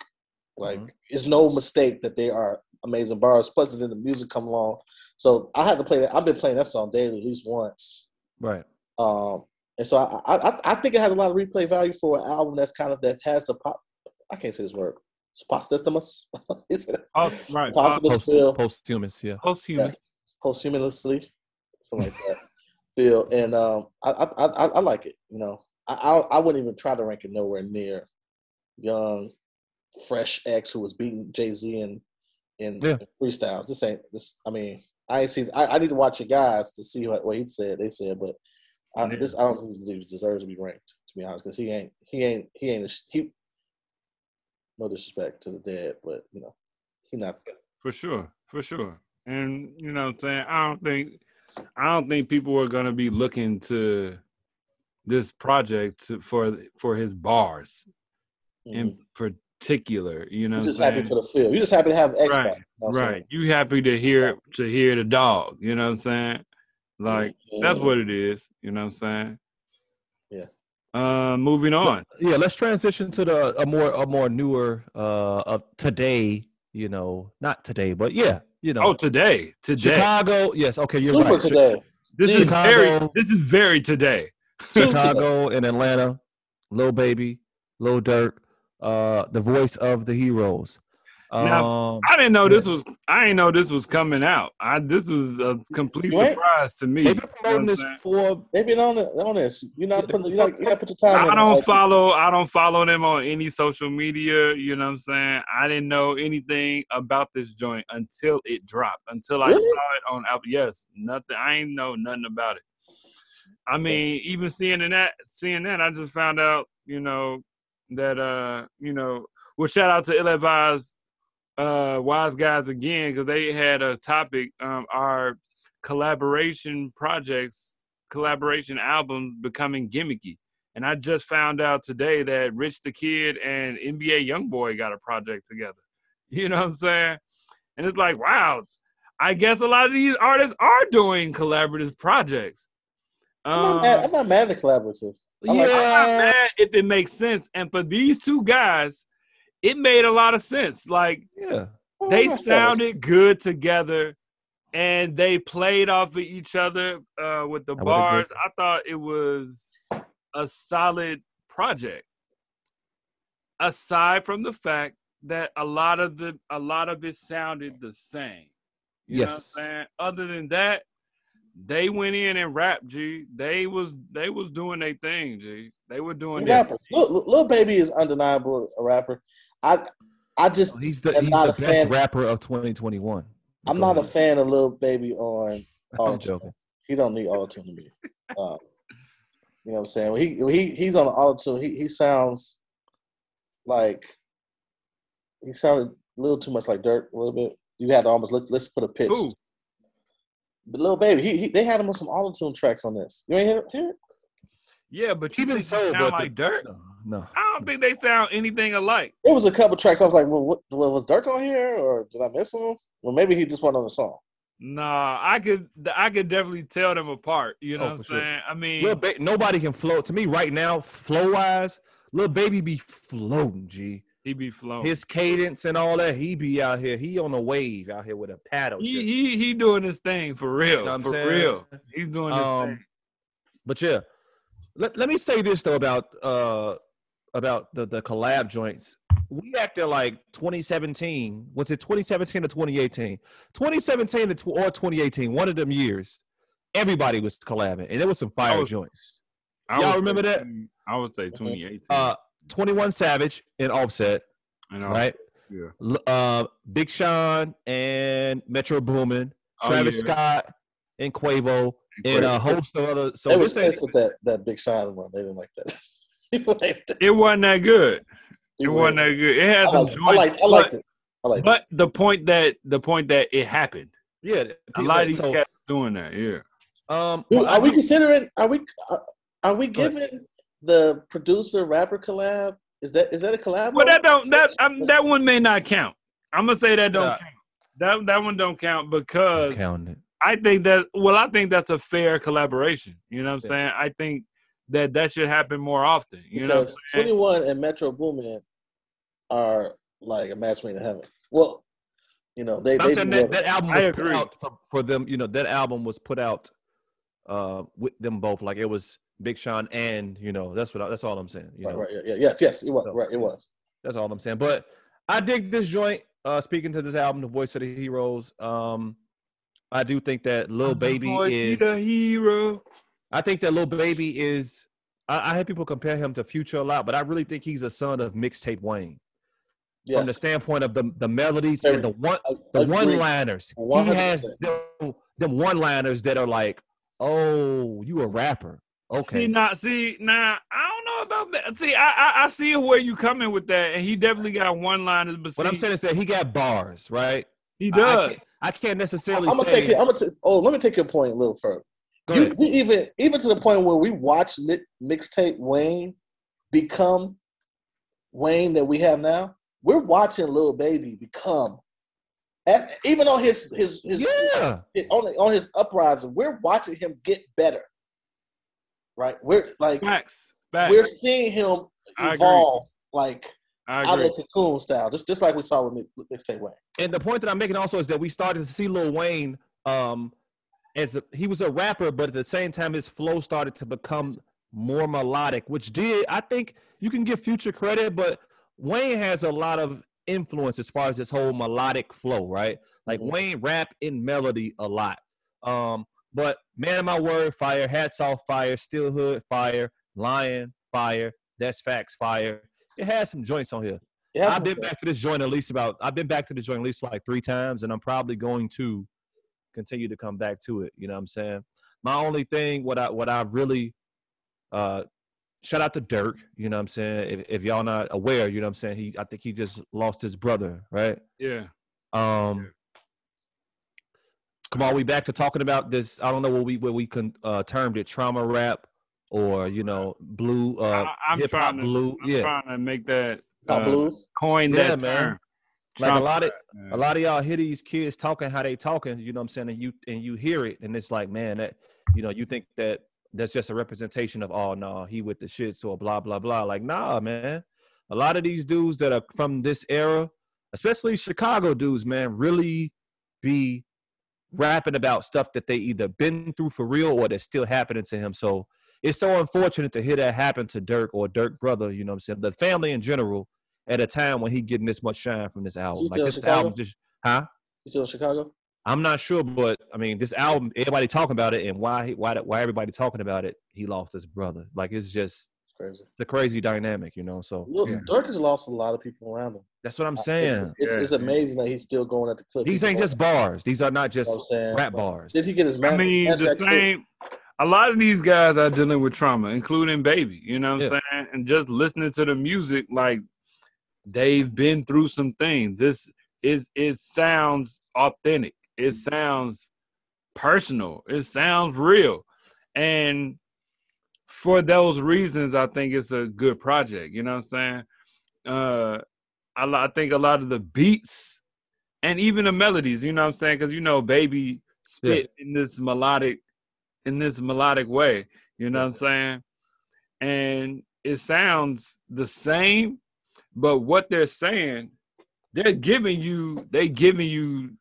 like Mhm. it's no mistake that they are amazing bars. Plus, then the music come along, so I had to play that. I've been playing that song daily at least once. right. Um, and so I, I I- I think it has a lot of replay value for an album that's kind of that has a pop. I can't say this word. Posthumous. (laughs) Is it Oh, right. Possible Post, feel posthumous, yeah. Posthumous. posthumously, something like that. (laughs) Feel and um, I, I I I like it. You know, I, I I wouldn't even try to rank it nowhere near young, fresh X who was beating Jay Z in in Yeah. freestyles. This ain't this. I mean, I ain't seen. I, I need to watch it, guys, to see what, what he said. They said, but I, this I don't think he deserves to be ranked. To be honest, because he ain't he ain't he ain't a, he. No disrespect to the dead, but you know, he not. For sure. For sure. And you know what I'm saying? I don't think I don't think people are gonna be looking to this project for for his bars in particular. You know You're mm-hmm. just happy for the feel. You're just happy to have X Right, back. you know Right. You happy to hear to hear the dog, you know what I'm saying? Like saying? that's what it is, you know what I'm saying? Yeah. Uh moving on. yeah let's transition to the a more a more newer uh of today you know not today but yeah you know Oh, today. Today. chicago yes okay you're Super right today. This is very this is very today. chicago and atlanta Lil baby Lil Durk, uh the voice of the heroes Now, um I didn't know this was. I didn't know this was coming out. I this was a complete Right. surprise to me. they've been promoting this I'm for They've been on it, on this. You're not putting. You not. You got to put the time. I it. don't Like, follow. I don't follow them on any social media. You know what I'm saying? I didn't know anything about this joint until it dropped. Until I Really? saw it on Apple. Yes, nothing. I ain't know nothing about it. I mean, even seeing that, seeing that, I just found out, you know, that uh, you know, well, shout out to Ill Advised uh Wise Guys again because they had a topic, um, our collaboration projects, collaboration albums becoming gimmicky. And I just found out today that Rich the Kid and NBA YoungBoy got a project together. (laughs) You know what I'm saying? And it's like, wow, I guess a lot of these artists are doing collaborative projects. I'm, not mad, Um, I'm not mad at collaborative. I like- I'm not mad if it makes sense. And for these two guys, it made a lot of sense. Like yeah. Oh, they I'm sounded good together and they played off of each other uh, with the I bars. I thought it was a solid project. Aside from the fact that a lot of the a lot of it sounded the same. You know what I'm Yes. saying? Other than that, they went in and rapped, G. They was they was doing their thing, G. They were doing He their rappers. Lil, Lil Baby is undeniable a rapper. I I just He's the he's not the a best fan. rapper of 2021. I'm Go not a fan of Lil Baby on (laughs) I'm joking. He don't need auto tune to me. Um, you know what I'm saying? When he when he he's on the auto tune. He he sounds like he sounded a little too much like Dirk a little bit. You had to almost look listen for the pitch. Who? But Lil Baby, he, he they had him on some auto tune tracks on this. You ain't hear, hear it? Yeah, but you Even think so, they but sound the- like Dirk. No, no. I don't think they sound anything alike. It was a couple tracks. I was like, well, what, well, was Dirk on here, or did I miss him? Well, maybe he just went on the song. Nah, I could I could definitely tell them apart. You know Oh, what I'm for sure. saying? I mean, Lil ba- nobody can flow. To me, right now, flow wise, little baby be floating. G. he be flowing. His cadence and all that, he be out here. He on a wave out here with a paddle. he, just- he he doing his thing for real. know for saying? real. He's doing his Um, thing. But yeah, let, let me say this though about uh about the the collab joints. We acted like 2017. Was it 2017 or 2018? 2017 or 2018, one of them years. Everybody was collabing, and there was some fire was- joints. I y'all remember say that? I would say 2018. Uh, 21 Savage and Offset, I know. right? Yeah. L- Uh, Big Sean and Metro Boomin, Oh, Travis yeah. Scott and Quavo, And and a host of other. So they this was with that that Big Sean one. They didn't like that. (laughs) People. It wasn't that good. It People wasn't that good. It has I some liked, joints. I liked, I liked it. I liked it. But the point that the point that it happened. yeah. A lot of these so, cats doing that. Yeah. um, Dude, but are we considering? Are we? Are, are we giving the producer rapper collab? Is that is that a collab? Well, that don't that um, that one may not count. I'm gonna say that don't Yeah. count. That that one don't count because counting it. I think that well, I think that's a fair collaboration. You know what I'm Yeah. saying? I think that that should happen more often. You know because saying? 21 and Metro Boomin are like a match made in heaven. Well, you know they I'm they saying that, that album was put agree. out for, for them. You know, that album was put out uh with them both. Like it was Big Sean and you know that's what I, that's all I'm saying. You right, know, right, yeah, yeah, yes, yes, it was So, right, it was. that's all I'm saying. But I dig this joint. Uh, speaking to this album, The Voice of the Heroes. Um, I do think that Lil Baby Boy, he is. the hero. I think that little Baby is. I, I have people compare him to Future a lot, but I really think he's a son of mixtape Wayne Yes, from the standpoint of the the melodies Very- and the one the one liners. He has them, them one liners that are like, oh, you a rapper. Okay. See Okay. now, see now, I don't know about that. See, I, I I see where you coming with that, and he definitely got one liners, but see, what I'm saying is that he got bars, right? he I- I does. can't, I can't I'm necessarily gonna say. take it. I'm gonna. T- oh, let me take your point a little further. Go You, we even even to the point where we watch mi- mixtape Wayne become Wayne that we have now. We're watching Lil Baby become, and even on his his his yeah. on on his uprising, we're watching him get better. Right, we're like Facts, facts. we're seeing him evolve, like out agree. of cocoon style, just just like we saw with Mi- mixtape Wayne. And the point that I'm making also is that we started to see Lil Wayne um as a, he was a rapper, but at the same time his flow started to become more melodic, which did I think you can give Future credit, but Wayne has a lot of influence as far as this whole melodic flow, right? Like Mhm. Wayne rap in melody a lot. Um, but man of my word, fire, hats off, fire, still hood, fire, lion, fire, that's facts, fire. It has some joints on here. I've been back to this joint at least about I've been back to this joint at least like three times, and I'm probably going to continue to come back to it. You know what I'm saying? my only thing, what I what I really uh shout out to Dirk, you know what I'm saying? If, if y'all not aware, you know what I'm saying, he I think he just lost his brother, right? Yeah. Um come on, we back to talking about this. I don't know what we what we con, uh termed it, trauma rap or you know, blue uh I, I'm hip hop trying to. blue. I'm yeah. trying to make that uh, blues. coin Yeah, that man. term. Like a lot of man. a lot of y'all hear these kids talking how they talking, you know what I'm saying, and you and you hear it, and it's like, man, that you know, you think that that's just a representation of oh no, he with the shit, so blah blah blah. Like, nah, man. A lot of these dudes that are from this era, especially Chicago dudes, man, really be rapping about stuff that they either been through for real or that's still happening to him. So it's so unfortunate to hear that happen to Dirk or Dirk brother, you know what I'm saying? The family in general at a time when he getting this much shine from this album. Like this Chicago? album just huh? You still in Chicago? I'm not sure, but I mean, this album, everybody talking about it, and why, he- why, why everybody talking about it? He lost his brother. Like it's just, It's crazy. it's a crazy dynamic, you know. So Look, Yeah. Dirk has lost a lot of people around him. that's what I'm saying. it's, Yeah. it's amazing that he's still going at the clip. These ain't going. just bars. These are not just You know what I'm saying? rap bars. Did he get his I mean, the that clip? same. A lot of these guys are dealing with trauma, including Baby. You know what Yeah. I'm saying? And just listening to the music, like they've been through some things. This is it sounds authentic. It sounds personal. It sounds real, and for those reasons, I think it's a good project. You know what I'm saying? Uh, I, I think a lot of the beats and even the melodies. You know what I'm saying? Because you know, Baby spit in this melodic, in this melodic way. You know what I'm saying? And it sounds the same, but what they're saying, they're giving you, they giving you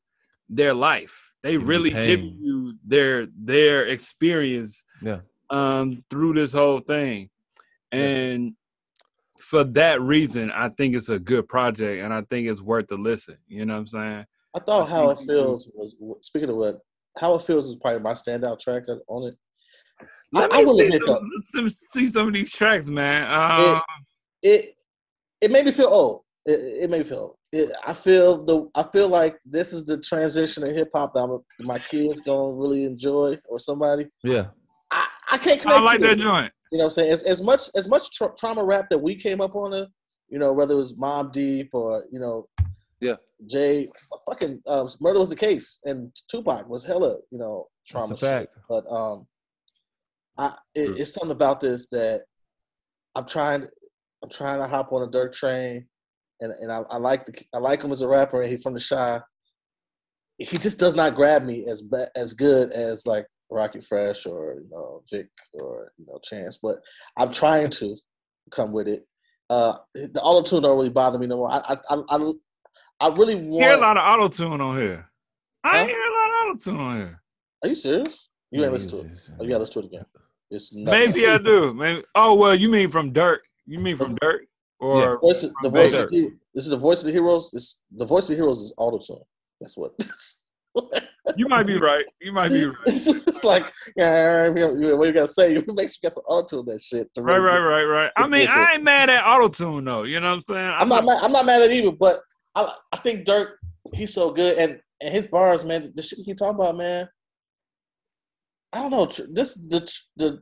their life. They Giving really pain. giving you their their experience Yeah. um through this whole thing. Yeah. And for that reason, I think it's a good project and I think it's worth the listen. You know what I'm saying? I thought I How It think- Feels was speaking of what How It Feels is probably my standout track on it. I, Let I me will see admit some, some- see some of these tracks, man. Um, it it made me feel old. It, it made me feel. Old. It, I feel the I feel like this is the transition in hip hop that I'm, my kids don't really enjoy or somebody. Yeah. I, I can't connect. I like to that it. joint. You know what I'm saying? As, as much as much tra- trauma rap that we came up on it, you know, whether it was Mobb Deep or you know, Yeah. Jay, fucking um, Murder was the case, and Tupac was hella, you know, That's trauma. a fact. shit. But um, I it, it's something about this that I'm trying. I'm trying to hop on a Dirk train, and and I, I like the I like him as a rapper, and he's from the Chi. He just does not grab me as as good as like Rockie Fresh or you know Vic or you know Chance, but I'm trying to come with it. Uh, the auto tune don't really bother me no more. I I I, I, really You hear a want. lot of auto tune on here. I Huh? hear a lot of auto tune on here. Are you serious? You ain't listen to it. Oh, you gotta listen to it again. It's nuts. Maybe I do. Maybe. Oh well, you mean from Dirk? You mean from Dirk or Yeah. Voice of- the voice of the, this is the voice of the heroes. It's the voice of the heroes is auto tune. That's what. (laughs) You might be right. You might be right. it's, it's like yeah, you what you gotta say. (laughs) You make sure you got some auto tune that shit. Right, right, right, right. I mean, I ain't mad at auto tune though. You know what I'm saying? I'm not mad, I'm not mad at either, but I I think Dirk he's so good and and his bars, man, the shit he talking about, man. I don't know. This the the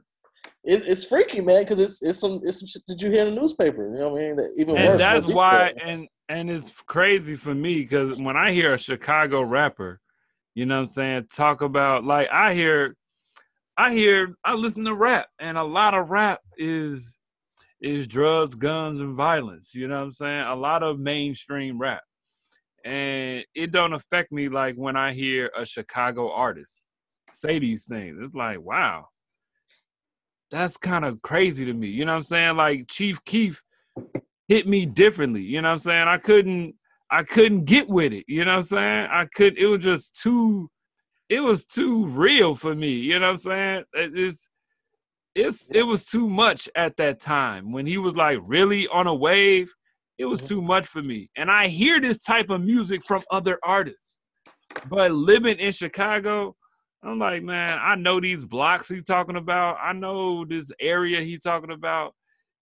it, it's freaky, man, because it's it's some it's some shit that you hear in the newspaper. You know what I mean? That even worse. and that's why and and it's crazy for me because when i hear a chicago rapper you know what i'm saying talk about like i hear i hear i listen to rap and a lot of rap is is drugs guns and violence you know what i'm saying a lot of mainstream rap and it don't affect me like when i hear a chicago artist say these things it's like wow that's kind of crazy to me you know what i'm saying like chief keef hit me differently. You know what I'm saying? I couldn't I couldn't get with it. You know what I'm saying? I could it was just too it was too real for me. You know what I'm saying? It- It's it's it was too much at that time when he was like really on a wave. It was too much for me. And I hear this type of music from other artists. But living in Chicago, I'm like, man, I know these blocks he's talking about. I know this area he's talking about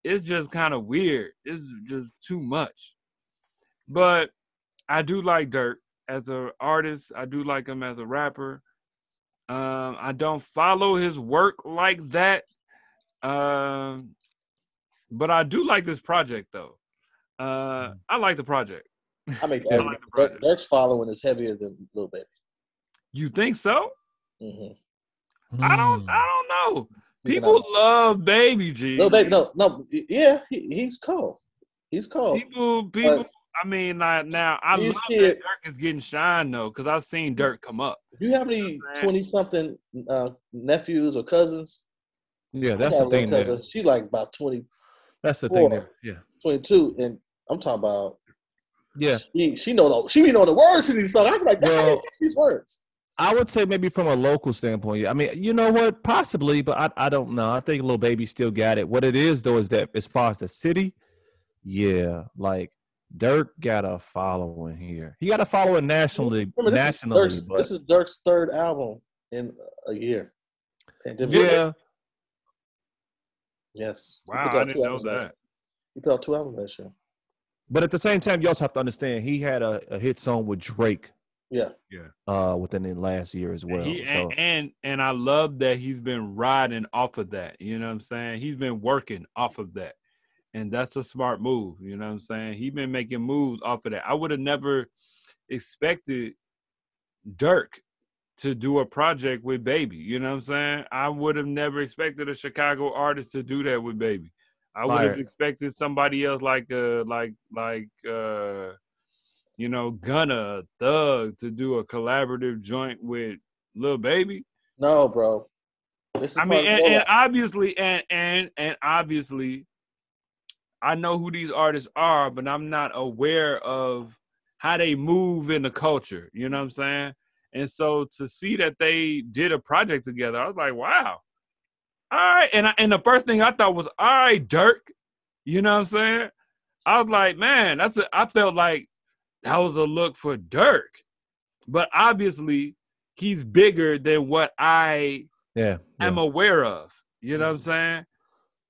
it's just kind of weird. It's just too much. But I do like Dirk as an artist. I do like him as a rapper. Um, I don't follow his work like that. Um, but I do like this project though. Uh, I like the project. I mean, (laughs) I like the project. Dirk's following is heavier than Lil Baby. You think so? Mm-hmm. I don't. Hmm. I don't know. People love Baby G. No, Baby, no, no, yeah, he, he's cool. He's cool. People, people. I mean, like now, I love kids- that Dirk is getting shine though, because I've seen Dirk come up. Do you have any twenty something uh, nephews or cousins? Yeah, that's that's got the thing little there. She like about 20, That's the thing Four. there. Yeah. 22, and I'm talking about Yeah. she she know the she be knowing the words to these songs. I'm like, how do you Well- get these words? I would say maybe from a local standpoint. I mean, you know what? Possibly, but I, I don't know. I think Little Baby still got it. What it is though is that as far as the city, yeah, like Dirk got a following here. He got a following nationally, Remember, this nationally, is Dirk's, but this is Dirk's third album in a year. Pandemic. yeah, Yes. Wow, I didn't know that. He put out two albums last year. but at the same time, you also have to understand he had a, a hit song with Drake, Yeah. Yeah. Uh, within the last year as well. He, so and, and and I love that he's been riding off of that. You know what I'm saying? He's been working off of that. And that's a smart move. You know what I'm saying? He's been making moves off of that. I would have never expected Dirk to do a project with Baby. You know what I'm saying? I would have never expected a Chicago artist to do that with Baby. I would have expected somebody else like uh like like uh you know Gunna Thug to do a collaborative joint with Lil Baby. No, bro. This is I mean, and, and obviously, and and and obviously, I know who these artists are, but I'm not aware of how they move in the culture. You know what I'm saying? And so to see that they did a project together, I was like, wow. All right. And I, and the first thing I thought was, all right, Dirk. You know what I'm saying? I was like, man, that's a. I felt like that was a look for Dirk, but obviously he's bigger than what I yeah, am yeah. aware of. You know what I'm saying?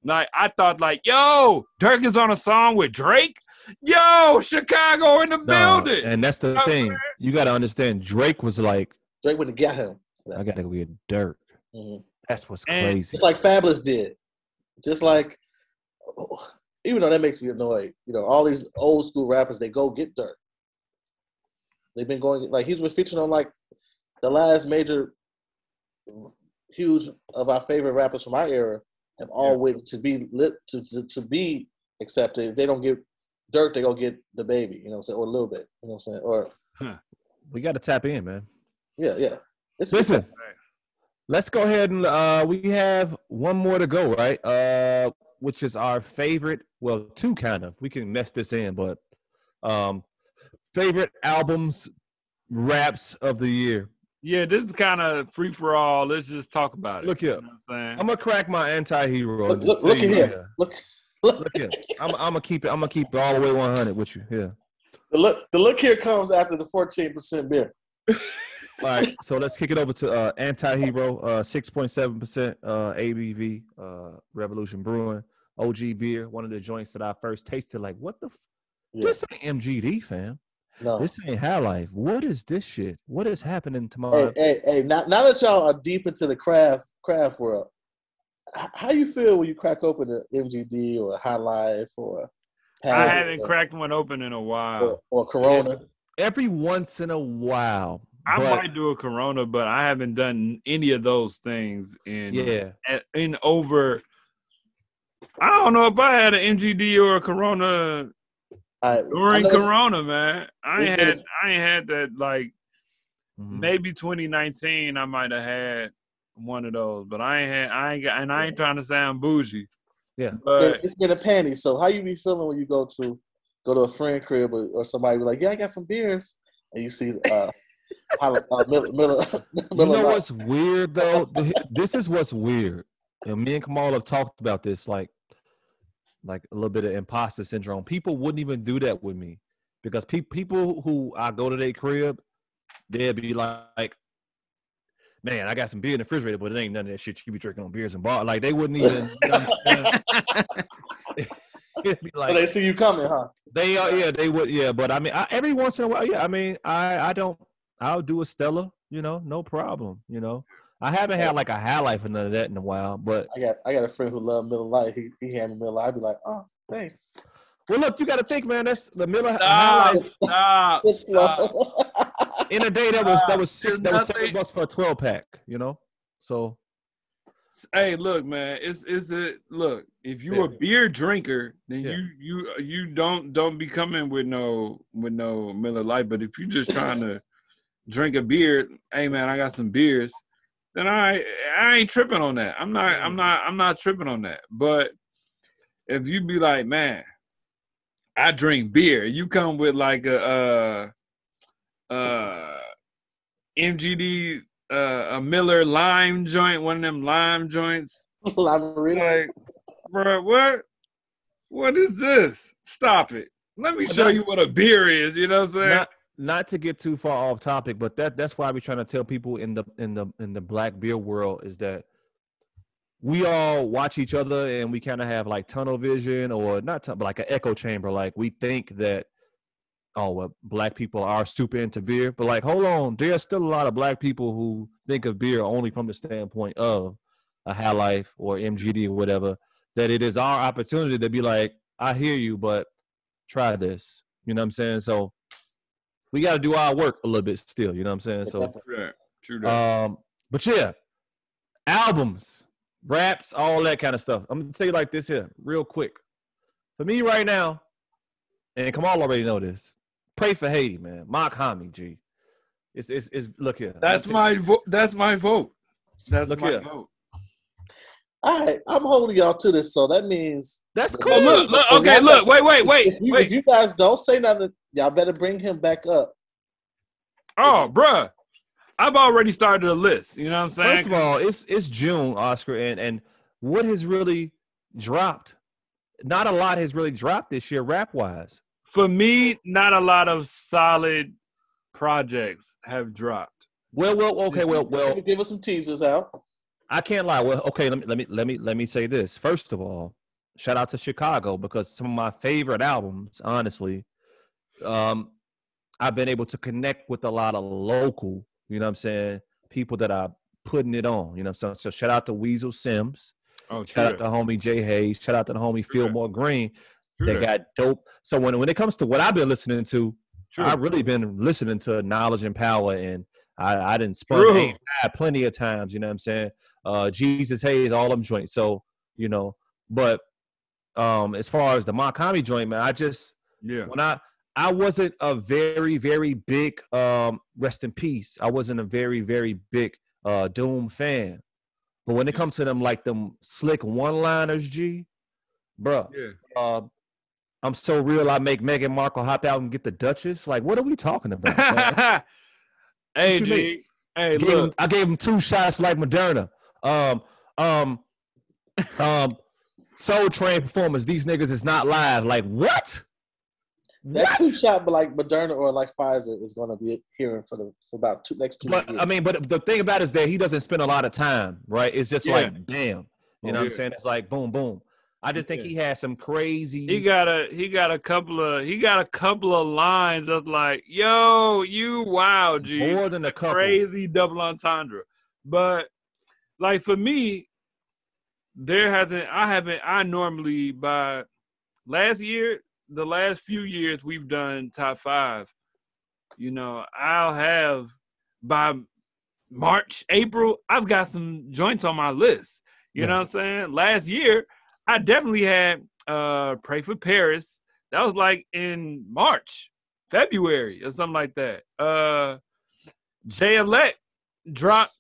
Like I thought, like, yo, Dirk is on a song with Drake. Yo, Chicago in the No, building. and that's the You know what I'm thing. saying? You got to understand. Drake was like, Drake wouldn't get him. I got to go get Dirk. Mhm. That's what's And- crazy. Just like Fabolous did. Just like, even though that makes me annoyed, you know, all these old school rappers, they go get Dirk. They've been going, like, he's been featured on, like, the last major, huge of our favorite rappers from our era have all Yeah. waited to be lit, to, to, to be accepted. If they don't get Dirk, they go get the baby, you know what I'm saying, or a little bit, you know what I'm saying? Or, we got to tap in, man. yeah, yeah. It's, Listen, let's go ahead and uh, we have one more to go, right? Uh, which is our favorite. Well, two kind of. We can mess this in, but um, favorite albums, raps of the year. yeah, this is kind of free for all. Let's just talk about it. Look here. You know what I'm saying? I'm gonna crack my anti-hero. Look- and look- look you, here. yeah. look, look, Look here. I'm, I'm gonna keep it. I'm gonna keep it all the way 100 with you. Yeah. the look, the look here comes after the 14% beer. All right, so let's kick it over to uh, Anti-Hero, uh, 6.7% uh, ABV, uh, Revolution Brewing, OG beer, one of the joints that I first tasted. Like, what the? F- Yeah. This ain't MGD, fam. No. This ain't High Life. What is this shit? What is happening tomorrow? Hey, hey, hey! Now, now that y'all are deep into the craft craft world, how you feel when you crack open an MGD or a High Life or I haven't or, cracked one open in a while. or, or Corona? Every once in a while, I but might do a Corona, but I haven't done any of those things in yeah, in over. I don't know if I had an MGD or a Corona I, I during know- Corona, man. I It's ain't been- had I ain't had that like Mhm. maybe 2019 I might have had one of those, but I ain't had I ain't got and I ain't trying to sound bougie. Yeah. But it's been a panty. So how you be feeling when you go to go to a friend crib or, or somebody be like, yeah, I got some beers, and you see uh, (laughs) uh Miller, Miller, You know what's weird though? This is what's weird. And me and Kamal have talked about this, like, like a little bit of imposter syndrome. People wouldn't even do that with me because pe- people who I go to their crib, they'd be like, "Man, I got some beer in the refrigerator, but it ain't none of that shit you be drinking on beers and bar." Like they wouldn't even. you know what It'd (laughs) be So like they see you coming, huh? they are, yeah, they would, yeah. But I mean, I, every once in a while, yeah. I mean, I, I don't, I'll do a Stella, you know, no problem, you know. I haven't had like a high life or none of that in a while. But I got I got a friend who loved Miller Lite. He he had me Miller Lite. I'd be like, oh, thanks. well, look, you got to think, man. That's the Miller High Stop, Life stop, (laughs) stop. in a day that was that was There's six that was seven bucks for a twelve pack. You know, so Hey, look, man. It's it's a look. If you Yeah. a beer drinker, then Yeah. you you you don't don't be coming with no with no Miller Lite. But if you're just trying to drink a beer, hey man, I got some beers. Then I I ain't tripping on that. I'm not I'm not I'm not tripping on that. But if you be like, man, I drink beer, you come with like a uh uh MGD uh, a Miller lime joint, one of them lime joints. (laughs) Lamarita. Like, bro, what? What is this? Stop it. Let me show you what a beer is. You know what I'm saying? not not to get too far off topic, but that that's why we're trying to tell people in the in the in the black beer world is that we all watch each other and we kind of have like tunnel vision or not tunnel, but like an echo chamber. Like we think that oh well, black people are super into beer, but like hold on, there's still a lot of black people who think of beer only from the standpoint of a High Life or MGD or whatever. That it is our opportunity to be like, I hear you, but try this. You know what I'm saying? So we got to do our work a little bit still. You know what I'm saying? So, True, true that. um, but yeah, albums, raps, all that kind of stuff. I'm gonna tell you like this here, real quick. For me right now, and Kamal already know this. Pray for Haiti, man. Mach-Hommy, G. It's it's, it's look here. that's my vote. That's my vote. That's Look my here. vote. All right, I'm holding y'all to this, so that means That's cool. look, look, okay, y'all look, wait, wait, wait, if you, wait. if you guys don't say nothing, y'all better bring him back up. Oh, bruh. I've already started a list. You know what I'm saying? First of all, it's it's June, Oscar, and and what has really dropped? Not a lot has really dropped this year, rap wise. For me, not a lot of solid projects have dropped. Well, well, okay, well, well, give us some teasers out. I can't lie. Well, okay, let me let me let me let me say this. First of all, shout out to Chicago because some of my favorite albums, honestly, um, I've been able to connect with a lot of local, you know what I'm saying, people that are putting it on. You know what I'm saying? So shout out to Weasel Sims, Oh, shout out to homie Jay Hayes, shout out to the homie True. Fillmore Green. True They got dope. So when when it comes to what I've been listening to, True. I've really been listening to Knowledge and Power, and I, I didn't spun True. A five plenty of times. You know what I'm saying? Uh, Jesus Hayes, all them joints. So you know, but um, as far as the Mach-Hommy joint, man, I just yeah. when I I wasn't a very very big um rest in peace. I wasn't a very very big uh Doom fan, but when it comes to them like them slick one liners, G, bruh, Yeah. uh, I'm so real. I make Meghan Markle hop out and get the Duchess. Like, what are we talking about? (laughs) hey, G. Hey, Gave him- look. I gave him two shots like Moderna. Um, um, um, Soul Train performance. These niggas is not live. Like, what? That What? two shot, but like Moderna or like Pfizer is going to be hearing for the for about two next two But years. I mean, but the thing about it is that he doesn't spend a lot of time, right? It's just Yeah. like, damn. You Oh, know what I'm yeah. saying? It's like boom, boom. I just think Yeah. he has some crazy. He got a he got a couple of he got a couple of lines of like, yo, you wow, G. more than a couple. crazy double entendre. But like for me, there hasn't I haven't I normally by last year, the last few years we've done top five. You know, I'll have by March, April, I've got some joints on my list. You know what I'm saying? Last year, I definitely had uh Pray for Paris. That was like in March, February, or something like that. Uh Jay Elect dropped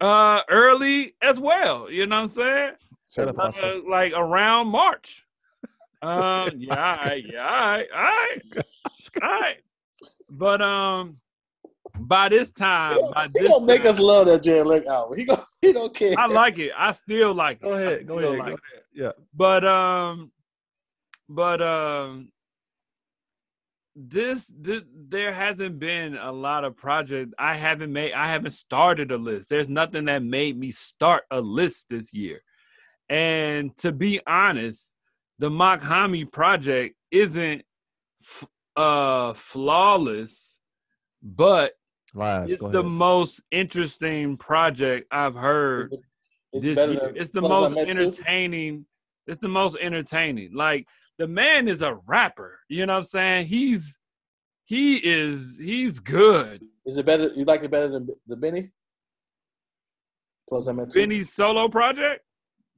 uh early as well. You know what I'm saying? Shut up, Uh, like around March. Um, (laughs) yeah, all right, yeah, all right, all right, (laughs) all right. But um, by this time, by he this gonna make time, us love that Jay Lick album. He gonna (laughs) he don't care. I like it. I still like it. Go ahead. Go ahead. like Go ahead. Yeah. But um, but um, this this there hasn't been a lot of projects. I haven't made. I haven't started a list. There's nothing that made me start a list this year. And to be honest, the Mach-Hommy project isn't f- uh flawless, but Lies. It's the most interesting project I've heard It's this better year. It's the most entertaining. It's the most entertaining. Like the man is a rapper. You know what I'm saying? He's he is he's good. Is it better? You like it better than the Benny? Plugs I Met two. Benny's solo project.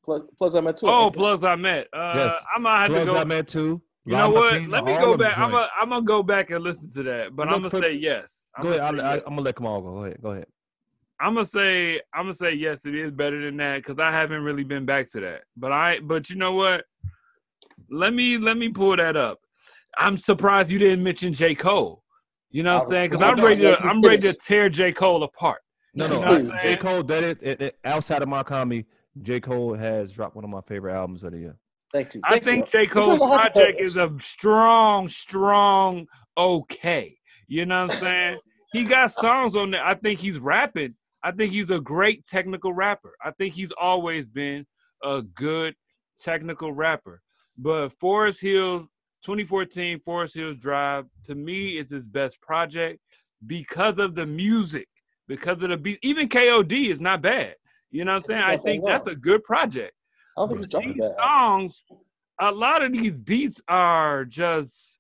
Plus, Plugs I Met two. Oh, plus I met. Uh, Yes. I might have to Plugs go. I met too. You know what? Pina, Let me go back. I'm gonna. I'm gonna go back and listen to that. But Look, I'm gonna Crip- say yes. I'm Go ahead. gonna I'll, say I, yes. I'm gonna let them all go. Go ahead. Go ahead. I'm gonna say I'm gonna say yes. It is better than that because I haven't really been back to that. But I but you know what? Let me let me pull that up. I'm surprised you didn't mention J Cole. You know what I'm saying? Because I I'm ready to I'm ready to tear J Cole apart. No, You no. know I, J. Cole. That is it, it- outside of my comedy. J. Cole has dropped one of my favorite albums of the year. Thank you. I think you. J This Cole's is a hot project is a strong, strong okay. You know what I'm saying? He got songs on there. I think he's rapping. I think he's a great technical rapper. I think he's always been a good technical rapper. But Forest Hills, 2014 Forest Hills Drive, to me, is his best project because of the music, because of the beat. Even KOD is not bad. You know what I'm saying? I think that's a good project I don't think he's these songs, a lot of these beats are just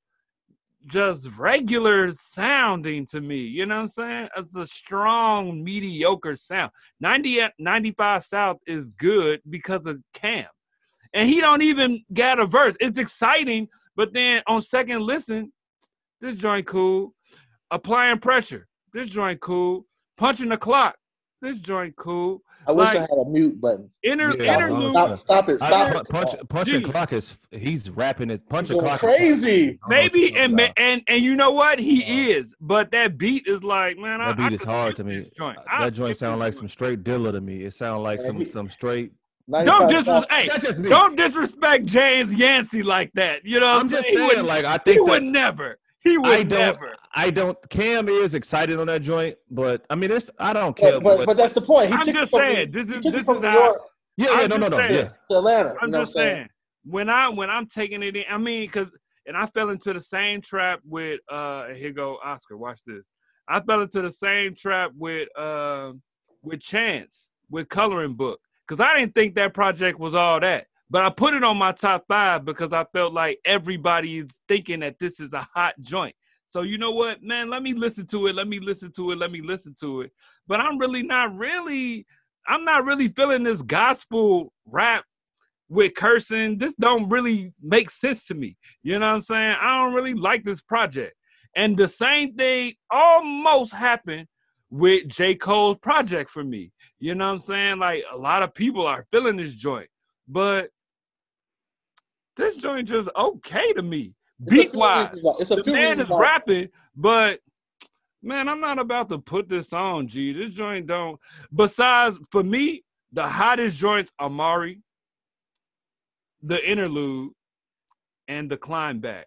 just regular sounding to me. You know what I'm saying? It's a strong, mediocre sound. 90 95 South is good because of Cam. And he don't even get a verse. It's exciting, but then on second listen, this joint cool. Applying pressure, this joint cool. Punching the clock, this joint cool. I wish I had a mute button. Inter, Yeah, interlude, Stop, stop it. Stop punch, it. punch, punching Gee. clock is he's rapping his He's punching going clock. crazy. I don't know what Maybe and talking and and you know what he Uh, is, but that beat is like man. I, That beat I is hard to me. Joint. Uh, I'll That joint sound like some straight Dilla to me. It sound like Man, some he- some straight. 95 Don't disrespect. Hey, That's just me. don't disrespect James Yancey like that. You know, what I'm just He saying, would- like I think he think would never. He would I don't. never. I don't. Cam is excited on that joint, but I mean, it's I don't care. But, but, but that's the point. He I'm took it just saying. New- This is this from is New how. York yeah, yeah, no, no, no, saying. yeah. to Atlanta. I'm you know just what I'm saying. When I when I'm taking it in, I mean, cause and I fell into the same trap with uh here go Oscar. Watch this. I fell into the same trap with um with Chance with Coloring Book because I didn't think that project was all that. But I put it on my top five because I felt like everybody is thinking that this is a hot joint. So you know what, man? Let me listen to it. Let me listen to it. Let me listen to it. But I'm really not really. I'm not really feeling this gospel rap with cursing. This don't really make sense to me. You know what I'm saying? I don't really like this project. And the same thing almost happened with J. Cole's project for me. You know what I'm saying? Like a lot of people are feeling this joint, but this joint just okay to me. It's a few Beat wise, It's a the man is rapping, but man, I'm not about to put this on. G, this joint don't. Besides, for me, the hottest joints are Mari, the interlude, and the climb back.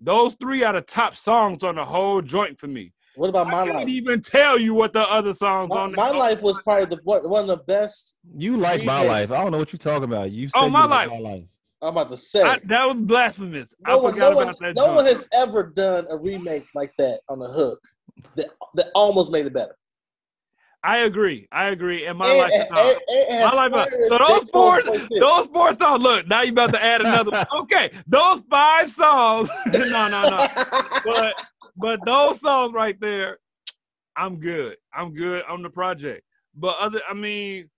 Those three are the top songs on the whole joint for me. What about my life? I my can't even tell you what the other songs My, on my there. life was probably the one, one of the best. You like my life. I don't know what you're talking about. You Oh, said My you Life. my life. I'm about to say. I, that was blasphemous. no I one, forgot no one, that. no joint. one has ever done a remake like that on the hook that that almost made it better. I agree. I agree. And my And- life is and- and- and My life, so those J. Four, those four songs. Look, now you about to add another. (laughs) One. Okay, those five songs. (laughs) no, no, no. (laughs) But but those songs right there, I'm good. I'm good on the project. But other, I mean,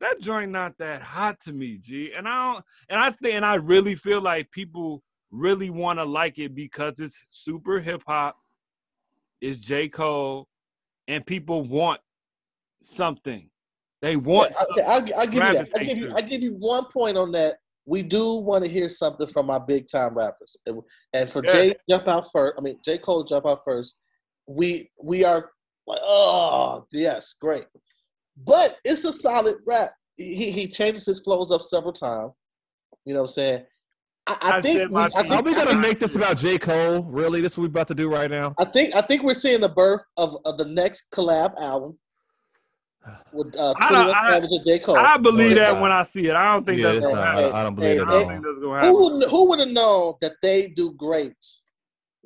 that joint not that hot to me, G. And I don't, and I think, and I really feel like people really want to like it because it's super hip hop. It's J Cole, and people want something. They want. Yeah, okay, I'll, I'll give you that. I give you. I give you one point on that. We do want to hear something from our big time rappers, and- and for Yeah. Jay jump out first. I mean, J Cole jump out first. We we are like, oh yes, great, but it's a solid rap. He he changes his flows up several times. You know what I'm saying? I, I I think we, my I piece. Are we gonna make this about J. Cole? Really? This is what we're about to do right now? I think I think we're seeing the birth of, of the next collab album with uh, I don't- 21 I- Savage and J Cole. I believe that not. when I see it. I don't think Yeah, that's gonna not. happen. I don't believe Hey, it I don't think that's gonna Who happen. would who would have known that they do great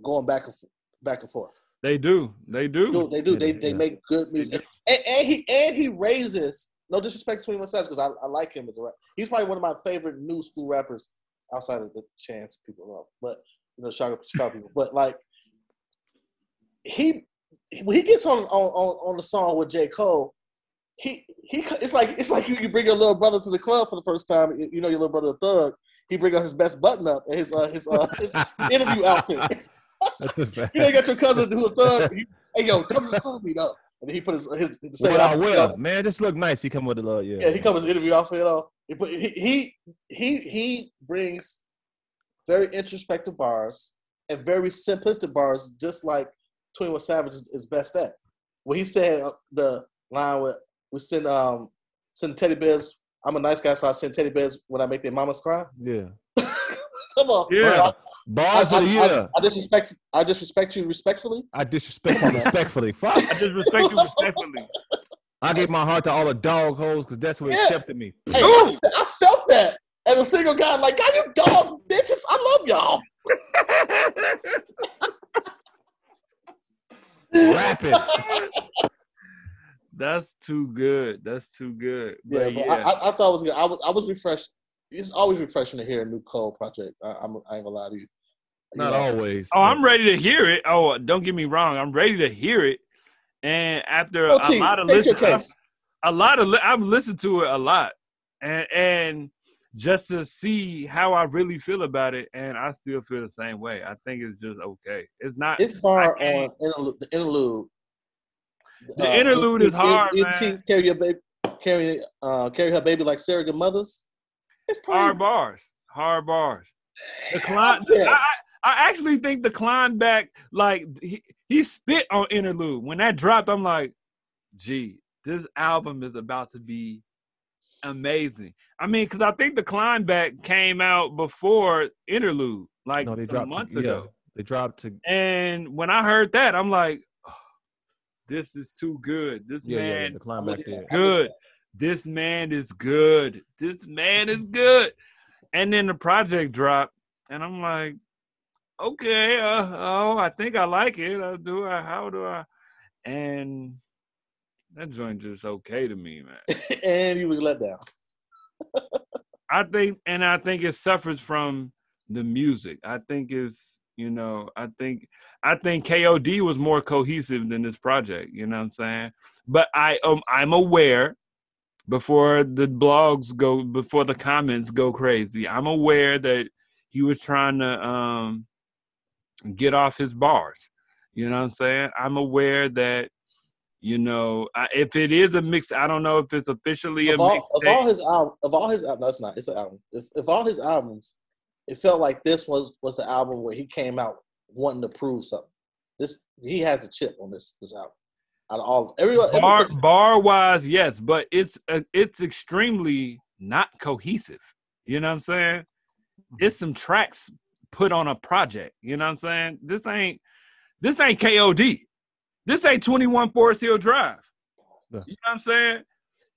going back and back and forth? They do. They do. do, they do. Yeah, They they- they yeah. make good music, and, and he and he raises. No disrespect to Twenty One Savage because I, I like him as a rapper. He's probably one of my favorite new school rappers outside of the Chance people love, but you know Chicago, Chicago people. But like he when he gets on on on, on the song with J Cole. He, he it's like it's like you, bring your little brother to the club for the first time. You know your little brother a thug. He bring out his best button up and his uh, his uh, his (laughs) interview outfit. That's a fact. You know, you got your cousin who a thug. He, hey, yo, come to the club meet up. And he put his his, his What I will, on. man, just look nice. He come with a little, yeah. Yeah, he comes interview outfit. He put he he he he brings very introspective bars and very simplistic bars, just like Twenty One Savage is, is best at. When he said uh, the line with we send um send teddy bears. I'm a nice guy, so I send teddy bears when I make their mamas cry. (laughs) Yeah. Come on, Yeah. bro. Bars I, of the I- year. I, I disrespect I disrespect you respectfully. I disrespect you respectfully. Fuck. I disrespect you respectfully. I gave my heart to all the dog holes because that's what Yeah. accepted me. Hey, I, I felt that as a single guy. Like, God, you dog bitches. I love y'all. (laughs) Rapping. (laughs) That's too good. That's too good. Yeah, But but yeah, I, I, I thought it was good. I was I was refreshed. It's always refreshing to hear a new Cole project. I, I'm I ain't gonna lie to you. Not You know, always. oh, I'm ready to hear it. Oh, don't get me wrong. I'm ready to hear it. And after Oh, a T, lot of take your listening, a lot of li- I've listened to it a lot, and and just to see how I really feel about it, and I still feel the same way. I think it's just okay. It's not. It's bar I on interlude, the interlude. The interlude is hard, it, man. Carry your baby, carry uh, carry her baby like surrogate mothers. It's pretty. hard bars, hard bars. The climb. Yeah. I, I I actually think the climb back, like he, he spit on interlude when that dropped. I'm like, gee, this album is about to be amazing. I mean, because I think the climb back came out before interlude, like no, they some dropped. months to, yeah, ago. they dropped to. And when I heard that, I'm like, this is too good. This Yeah, yeah, man the climb back there. good. This man is good. This man is good. And then the project dropped, and I'm like, okay, uh, oh, I think I like it. Uh, do I? How do I? And that joint just okay to me, man. (laughs) and you were let down. I think, and I think it suffers from the music. I think it's, you know, I think, I think KOD was more cohesive than this project. You know what I'm saying? But I, um, I'm aware. Before the blogs go, before the comments go crazy, I'm aware that he was trying to um, get off his bars. You know what I'm saying? I'm aware that, you know, I, if it is a mix, I don't know if it's officially a all, mix. of all his album, of all his no, it's not. It's an album. If, if all his albums, it felt like this was was the album where he came out wanting to prove something. This he has the chip on this this album. Out of all everyone, bar everyone- bar wise, yes, but it's uh, it's extremely not cohesive. You know what I'm saying? It's some tracks put on a project. You know what I'm saying? This ain't this ain't KOD. This ain't 21 Forest Hill Drive. Yeah. You know what I'm saying?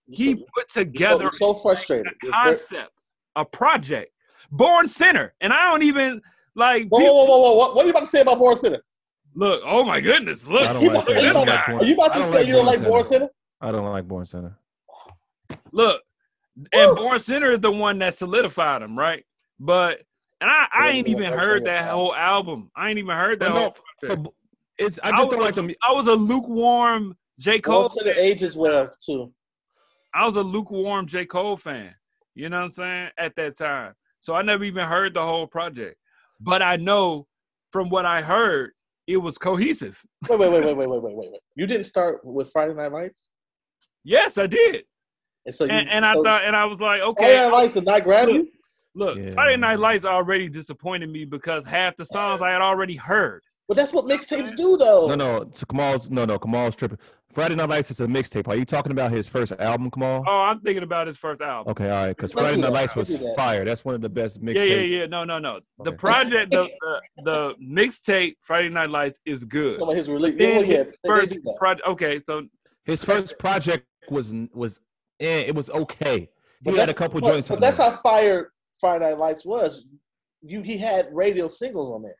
He put He's so- together so frustrated. a concept, a project, Born sinner, and I don't even like. Whoa, people- whoa, whoa, whoa, whoa! What are you about to say about Born sinner? Look, oh my goodness, look. I don't You like about- that. you I don't like Are you about to say like you don't like Born Sinner. Sinner? I don't like Born sinner. Look, and Born sinner is the one that solidified him, right? But and I, I ain't even heard that whole album. I ain't even heard that But whole no, for, it's. I I, just was don't like them. I was a lukewarm J. Cole. Born Sinner fan. ages well too. I was a lukewarm J. Cole fan. You know what I'm saying? At that time. So I never even heard the whole project. But I know from what I heard, it was cohesive. wait, wait, wait, wait, wait, wait, wait, wait. You didn't start with Friday Night Lights? Yes, I did. And so, you, and, and so I thought, and I was like, okay, Friday Night Lights did not grab look. Look, yeah. Friday Night Lights already disappointed me because half the songs I had already heard. But that's what mixtapes do, though. No, no. So Kamal's no, no. Kamal's tripping. Friday Night Lights is a mixtape. Are you talking about his first album, Kamal? Oh, I'm thinking about his first album. Okay, all right. Because Friday Night. Lights was that. fire. That's one of the best mixtapes. Yeah, yeah, yeah. No, no, no. The project, the the, the mixtape Friday Night Lights is good. Some his release. Then yeah, his they- they first project. Okay, so His first project was was eh, it was okay. But He had a couple but, joints But on that's there. how fire Friday Night Lights was. You he had radio singles on there.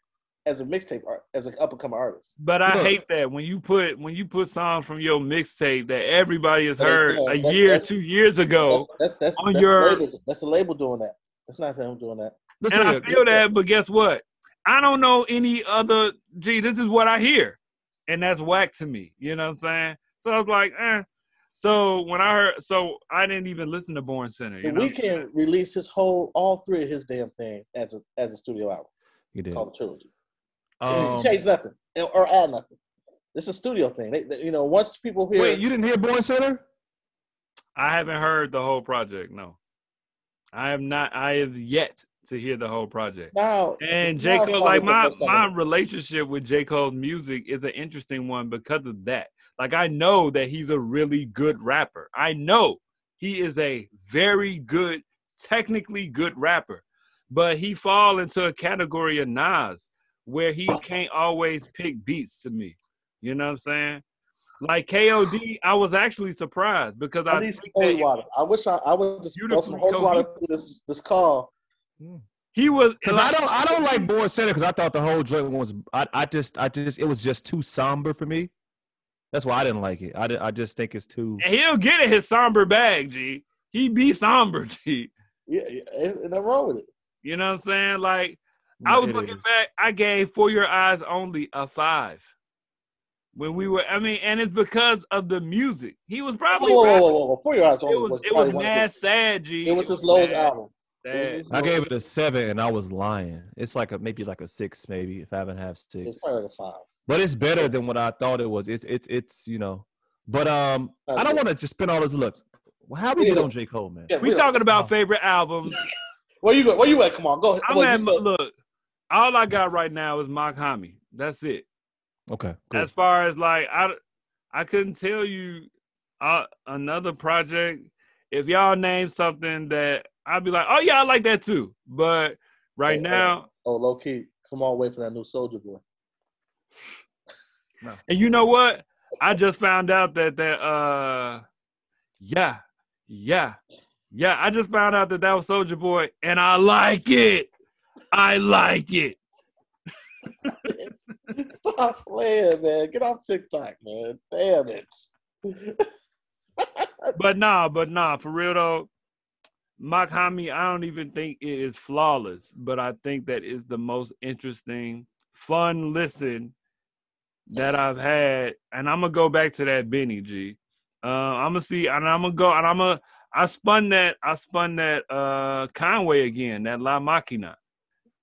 As a mixtape art, as an up and coming artist. But I Look. hate that when you put when you put songs from your mixtape that everybody has heard yeah, a that's- year, that's- two years ago, That's that's that's, on that's your- the label. That's the label doing that. That's not them doing that. Listen and I here, feel that. But guess what? I don't know any other. Gee, this is what I hear, and that's whack to me. You know what I'm saying? So I was like, eh. So when I heard, so I didn't even listen to Born Sinner. You The know, Weeknd released his whole, all three of his damn things as a as a studio album You did. called Trilogy. Um, he changed nothing or add nothing. It's a studio thing. They, they- you know, once people hear, wait, you didn't hear Born Sinner? I haven't heard the whole project. No, I have not. I have yet to hear the whole project. now And it's J. Cole, like my my relationship with J. Cole's music is an interesting one because of that. Like I know that he's a really good rapper. I know he is a very good, technically good rapper, but he fall into a category of Nas where he can't always pick beats to me. You know what I'm saying? Like KOD, I was actually surprised because I I need some holy water. I wish I, I would just throw some holy water through this this call. Hmm. he was Because I don't, I don't like Born Sinner because I thought the whole joint was, I, I just, I just, it was just too somber for me. That's why I didn't like it. I, did, I just think it's too. And he'll get in his somber bag, G. He be somber, (laughs) G. Yeah, yeah, ain't ain't nothing wrong with it. You know what I'm saying? Like I was looking is. back, I gave For Your Eyes Only a five. When we were, I mean, and it's because of the music. He was probably whoa, whoa, rapping. whoa, whoa, whoa. For your eyes It only was was, it was probably one of mad his, sad, G. it was his lowest album. It sad. I gave it a seven and I was lying. It's like a maybe like a six, maybe five and a half, six. It was six. probably like a five. But it's better than what I thought it was. It's it's it's you know. But um, I don't want to just spend all this looks. Well, how we Yeah. get on J Cole, man? Yeah, We don't- talking about Oh. favorite albums. (laughs) Where you go? Where you at? Come on, go ahead. I'm Well, at said- look. All I got right now is Mach-Hommy. That's it. Okay, cool. as far as like I, I couldn't tell you uh, another project. If y'all name something that I'd be like, oh yeah, I like that too. But right Hey, hey. now, oh, low key. Come on, wait for that new Soldier Boy. and you know what? I just found out that that uh, yeah, yeah, yeah. I just found out that that was Soldier Boy, and I like it. I like it. (laughs) Stop playing, man. Get off TikTok, man. Damn it. (laughs) But nah, but nah, for real though, Mach-Hommy, I don't even think it is flawless, but I think that is the most interesting, fun listen that I've had. And I'm gonna go back to that Benny G. Uh, I'm gonna see, and I'm gonna go, and I'm gonna. I spun that. I spun that uh Conway again, that La Maquina,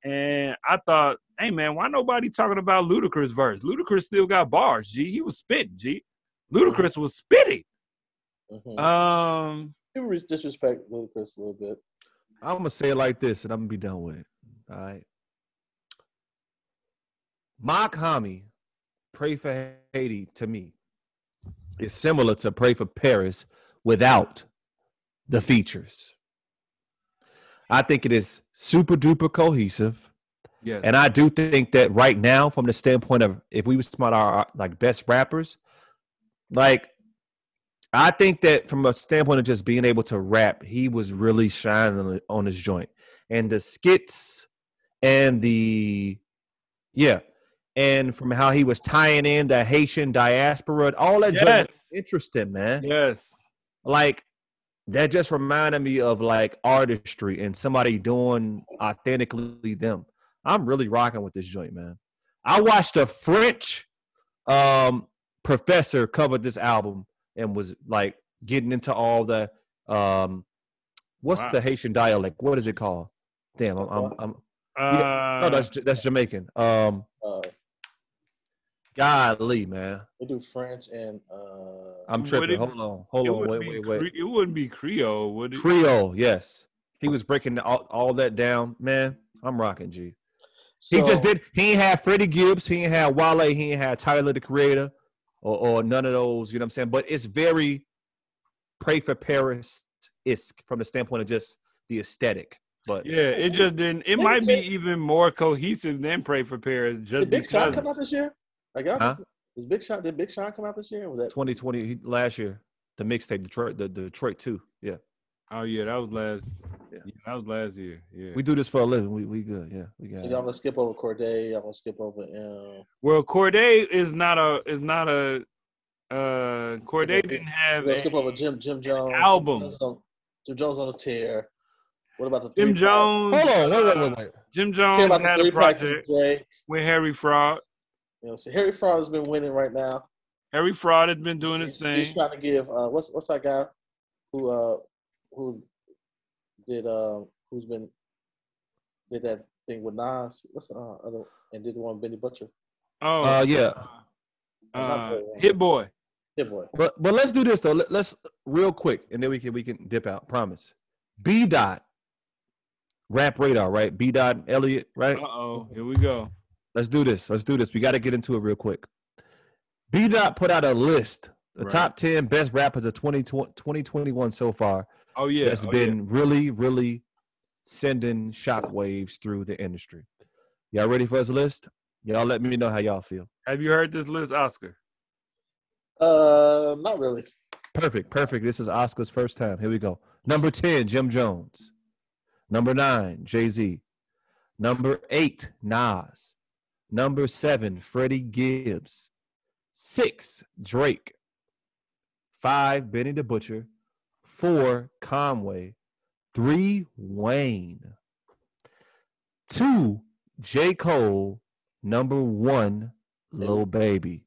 and I thought, hey man, why nobody talking about Ludacris verse? Ludacris still got bars. G, he was spitting. G, Ludacris was spitting. Mhm. Um, People disrespect Ludacris a little bit. I'm gonna say it like this, and I'm gonna be done with it. All right. Mach-Hommy, Pray for Haiti to me is similar to Pray for Paris without the features. I think it is super duper cohesive. yes. And I do think that right now, from the standpoint of if we was about our like best rappers, like I think that from a standpoint of just being able to rap, he was really shining on- his joint. And the skits and the yeah, and from how he was tying in the Haitian diaspora, all that Yes. interesting, man Yes. like that just reminded me of like artistry and somebody doing authentically them. I'm really rocking with this joint, man. I watched a French um professor cover this album and was like getting into all the um what's Wow. the Haitian dialect? What is it called? Damn, I'm, I'm, I'm Uh, no, that's that's Jamaican. Um, Uh, golly, man, they do French and uh, I'm tripping. it- Hold on, hold it on, wouldn't wait, be wait, wait. Cre- it wouldn't be Creole, would it? Creole, yes. He was breaking all, all that down. Man, I'm rocking G. He just did. He ain't had Freddie Gibbs. He ain't had Wale. He ain't had Tyler the Creator, or, or none of those. You know what I'm saying? But it's very Pray for Paris isk from the standpoint of just the aesthetic. But Yeah, it just didn't. It might be even more cohesive than Pray for Paris, just Did Big Sean because. come out this year? Like, y'all Huh? Is Big Sean? Did Big Sean come out this year? Was that 2020 last year, the mixtape Detroit, the, the Detroit two. Yeah, oh yeah, that was last. Yeah, that was last year. Yeah. We do this for a living. We we good. Yeah, we got. So it. y'all gonna skip over Cordae. Y'all gonna skip over um, well, Cordae is not a is not a uh Cordae didn't have We're gonna a, skip over Jim Jim Jones. album. Jim Jones on, Jim Jones on a tear. What about the Jim three-pack? Jones. Hold on. Wait, wait, wait, wait. Jim Jones had a three pack from project with Harry Fraud. You know, so Harry Fraud has been winning right now. Harry Fraud has been doing his He's, thing. he's trying to give uh, what's what's that guy who uh who did uh who's been did that thing with Nas? What's the uh, other and did the one with Benny Butcher? Oh, Uh, yeah. uh, Hit Boy. Hit boy. But but let's do this though. Let, us real quick, and then we can we can dip out. Promise. B dot. Rap radar, right? B dot Elliot, right? Uh oh, here we go. Let's do this. Let's do this. We got to get into it real quick. B dot put out a list, the Right. top ten best rappers of 2020, 2021 so far. Oh yeah, that's oh, been really really sending shockwaves through the industry. Y'all ready for this list? Y'all let me know how y'all feel. Have you heard this list, Oscar? Uh, not really. Perfect, perfect. This is Oscar's first time. Here we go. Number 10, Jim Jones. Number nine, Jay Z. Number eight, Nas. Number seven, Freddie Gibbs. Six, Drake. Five, Benny the Butcher. Four, Conway. Three, Wayne. Two, J. Cole. Number one, Lil Baby.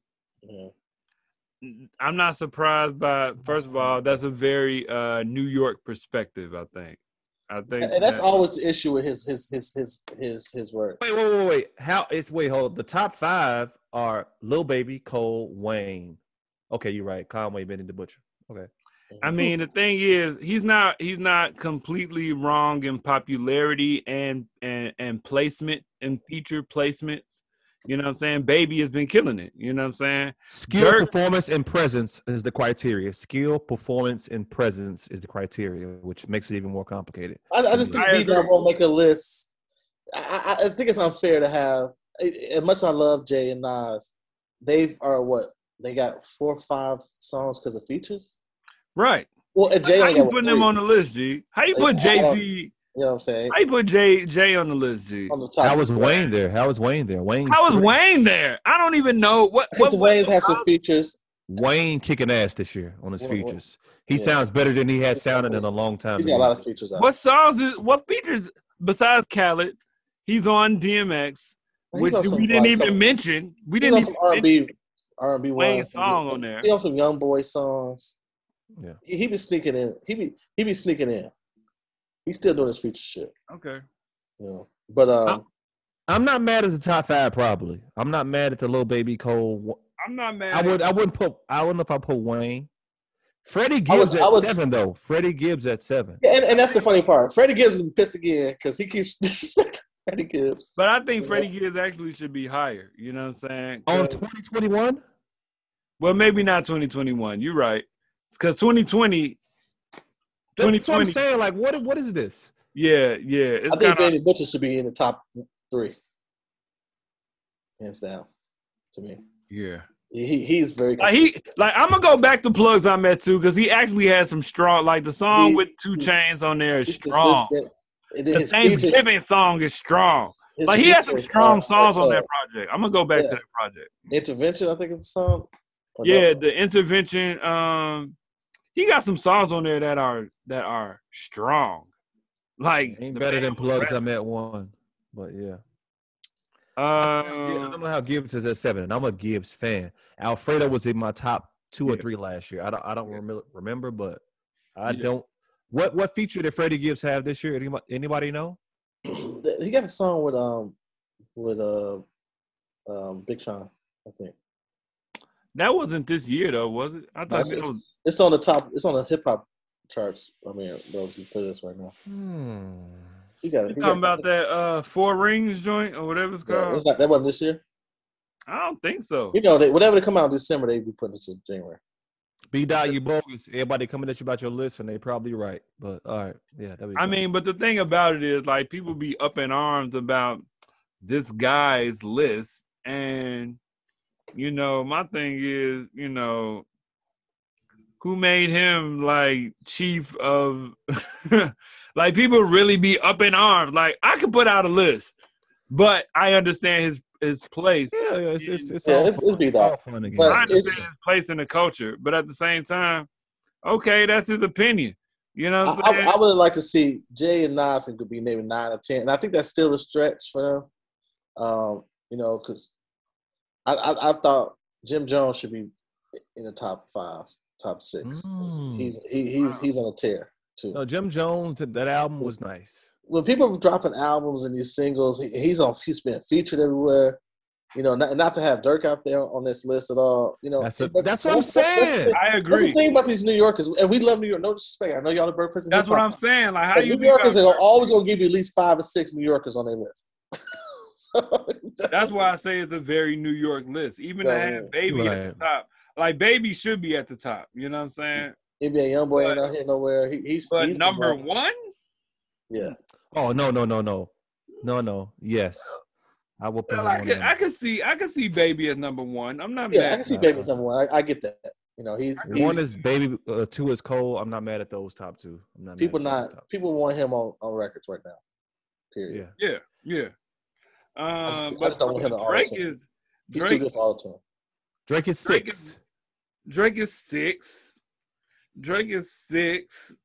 I'm not surprised by. First of all, that's a very uh, New York perspective. I think. I think, And, that's that- always the issue with his his his his his his work. Wait, wait, wait, wait. How it's wait, hold. The top five are Lil Baby, Cole, Wayne. Okay, you're right. Conway, Benny the Butcher. Okay. I mm-hmm. mean, the thing is, he's not he's not completely wrong in popularity and and and placement and feature placements. You know what I'm saying? Baby has been killing it. You know what I'm saying? Skill, Dirk- performance, and presence is the criteria. Skill, performance, and presence is the criteria, which makes it even more complicated. I, I just think I B Dog agree. won't make a list. I, I, I think it's unfair to have as much as I love Jay and Nas, they are what they got four or five songs because of features. Right. Well, Jay How you got putting three, them on the list, G? How you put Jay don't- Z? You know what I'm saying? I put Jay Jay on the list, G? On the top. How was Wayne there? How was Wayne there? Wayne. How was Wayne there? I don't even know what. Because what Wayne's had some features. Wayne kicking ass this year on his What- what- features. He yeah. sounds better than he has sounded in a long time. He's to got a lot of features out. What songs is what features besides Khaled? He's on DMX, He's which on we didn't even some- mention. We He's didn't on even some mention R&B, R&B Wayne's ones. song on there. He on some YoungBoy songs. Yeah. He, he be sneaking in. He be he be sneaking in. He's still doing his feature shit. Okay. You know. But um, I'm not mad at the top five. Probably. I'm not mad at the little baby Cole. I'm not mad. I would. I wouldn't put. I don't know if I put Wayne. Freddie I would- Gibbs I at would- seven though. Freddie Gibbs at seven. yeah, and, and that's the funny part. Freddie Gibbs is pissed again because he keeps (laughs) disrespecting Freddie Gibbs. But I think Freddie Gibbs actually should be higher. You know what I'm saying? On 2021. well, maybe not 2021. You're right. Because 2020, That's what I'm saying. Like, what? What is this? Yeah, yeah. It's I think kind of Benny Butcher should be in the top three, hands down. To me, yeah. he he's very. Like he like I'm gonna go back to Plugs I Met two because he actually had some strong like the song He- with 2 Chainz on there is strong. consistent. The his features- Thanksgiving song is strong. his Like he has some features strong are- songs on that project. I'm gonna go back Yeah. to that project. Intervention, I think it's a song. Yeah, no? the intervention. Um, he got some songs on there that are that are strong. Like Ain't better than was plugs. I rap- met one, but yeah. Uh, I don't know how Gibbs is at seven, and I'm a Gibbs fan. Alfredo was in my top two or three last year. I don't. I don't Yeah. remember, remember, but I Yeah. don't. What what feature did Freddie Gibbs have this year? Anybody, anybody know? (clears throat) he got a song with um with uh um Big Sean, I think. that wasn't this year though, was it? I thought That's it. was. It's on the top. It's on the hip hop charts. I mean, those who play this right now. Hmm. He got. You talking got about that uh Four Rings joint or whatever it's Yeah, called? it's not, that wasn't this year. I don't think so. You know, they, whatever they come out in December, they be putting it to January. B dot you bogus. Everybody coming at you about your list, and they probably right. But all right, yeah. That I mean, but the thing about it is, like, people be up in arms about this guy's list, and you know, my thing is, you know, who made him like chief of, (laughs) Like people really be up in arms. Like I could put out a list, but I understand his his place. Yeah, yeah, it's it's, it's Yeah, all it's- fun. it's It's all fun again. I understand his place in the culture, but at the same time, okay, that's his opinion. You know I, what I'm I, saying? I would like to see Jay and Nas could be maybe nine or ten, and I think that's still a stretch for them. Um, you know, because I, I I thought Jim Jones should be in the top five, top six. Mm. He's he, he's he's on a tear too. no, Jim Jones, that that album was nice. when people are dropping albums and these singles, he, he's on. He's been featured everywhere. You know, not, not to have Dirk out there on this list at all. You know, That's a- but- that's what I'm saying. I agree. That's the thing about these New Yorkers, and we love New York. No disrespect, I know y'all the birthplace. of That's what. I'm saying. Like how But you New Yorkers are always gonna give you at least five or six New Yorkers on their list. (laughs) so, That's why I say it's a very New York list. Even to Yeah, have yeah. baby at the top. Like baby should be at the top. You know what I'm saying? NBA YoungBoy ain't But- out here nowhere. He, he's But he's number one. one, Yeah, Oh no, no, no, no, no, no. Yes, I will put well, him I on could. I could see I could see baby as number one. I'm not yeah. mad. I can see Baby as number one. I, I get that. You know, he's, he's One is baby, uh, two is Cole. I'm not mad at those top two. I'm not. people mad not people want him on, on records right now. Period. Yeah. Yeah, yeah. Um, just- I but just don't want him to Drake alter. is He's too Drake. good for all time. Drake is Drake six. is- Drake is six. Drake is six,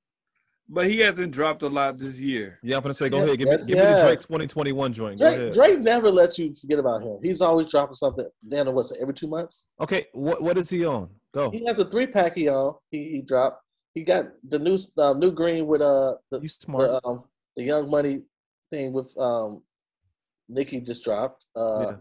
but he hasn't dropped a lot this year. Yeah, I'm gonna say, go Yeah, ahead. Give me, yes, give me the. Drake 2021 joint. Go Drake, ahead. Drake never lets you forget about him. He's always dropping something. Damn, what's it, every two months? Okay, what what is he on? Go. He has a three pack he on. He he dropped. He got the new um, new green with uh the You smart. the, um, the Young Money thing with um Nicki just dropped. Uh, Yeah.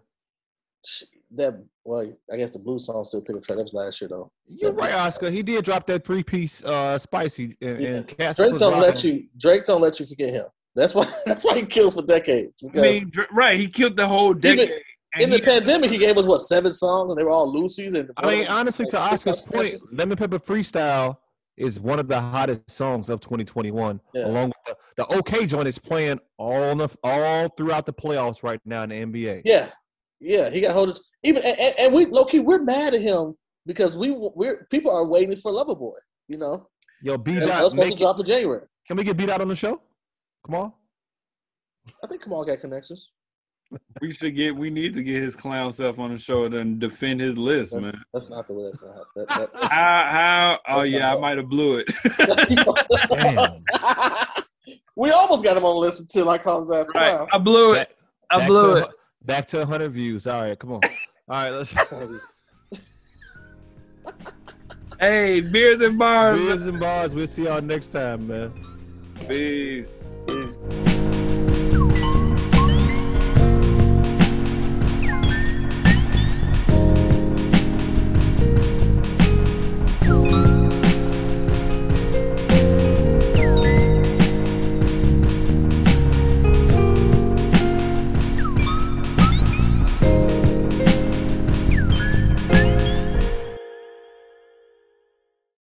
That well, I guess the blue song still pick a track. That was last year though. You're right, Oscar. He did drop that three piece uh spicy and, Yeah. and Drake don't let you. Drake don't let you forget him. That's why. (laughs) That's why he kills for decades. I Because mean, right? He killed the whole decade. and in the he- pandemic, he gave us what seven songs, and they were all Lucy's. And I mean, honestly, to Oscar's point, Lemon Pepper Freestyle is one of the hottest songs of 2021. Yeah. Along with the, the OK joint is playing all the, all throughout the playoffs right now in the NBA. Yeah, yeah, he got hold of even and, and- and we low key we're mad at him because we we're people are waiting for Loverboy. You know, Yo, B that was dot, supposed to it, drop in January. can we get B dot on the show? Come on. I think Kamal got connections. (laughs) we should get. We need to get his clown self on the show and defend his list, That's, man. that's not the way that's gonna happen. (laughs) That, that, How? How? Oh yeah, I might have blew it. (laughs) We almost got him on the list until I called his ass right, clown. I blew it. I back blew to, it. Back to 100 views. All right, come on. All right, let's. (laughs) Hey, beers and bars. Beers and bars. We'll see y'all next time, man. Peace.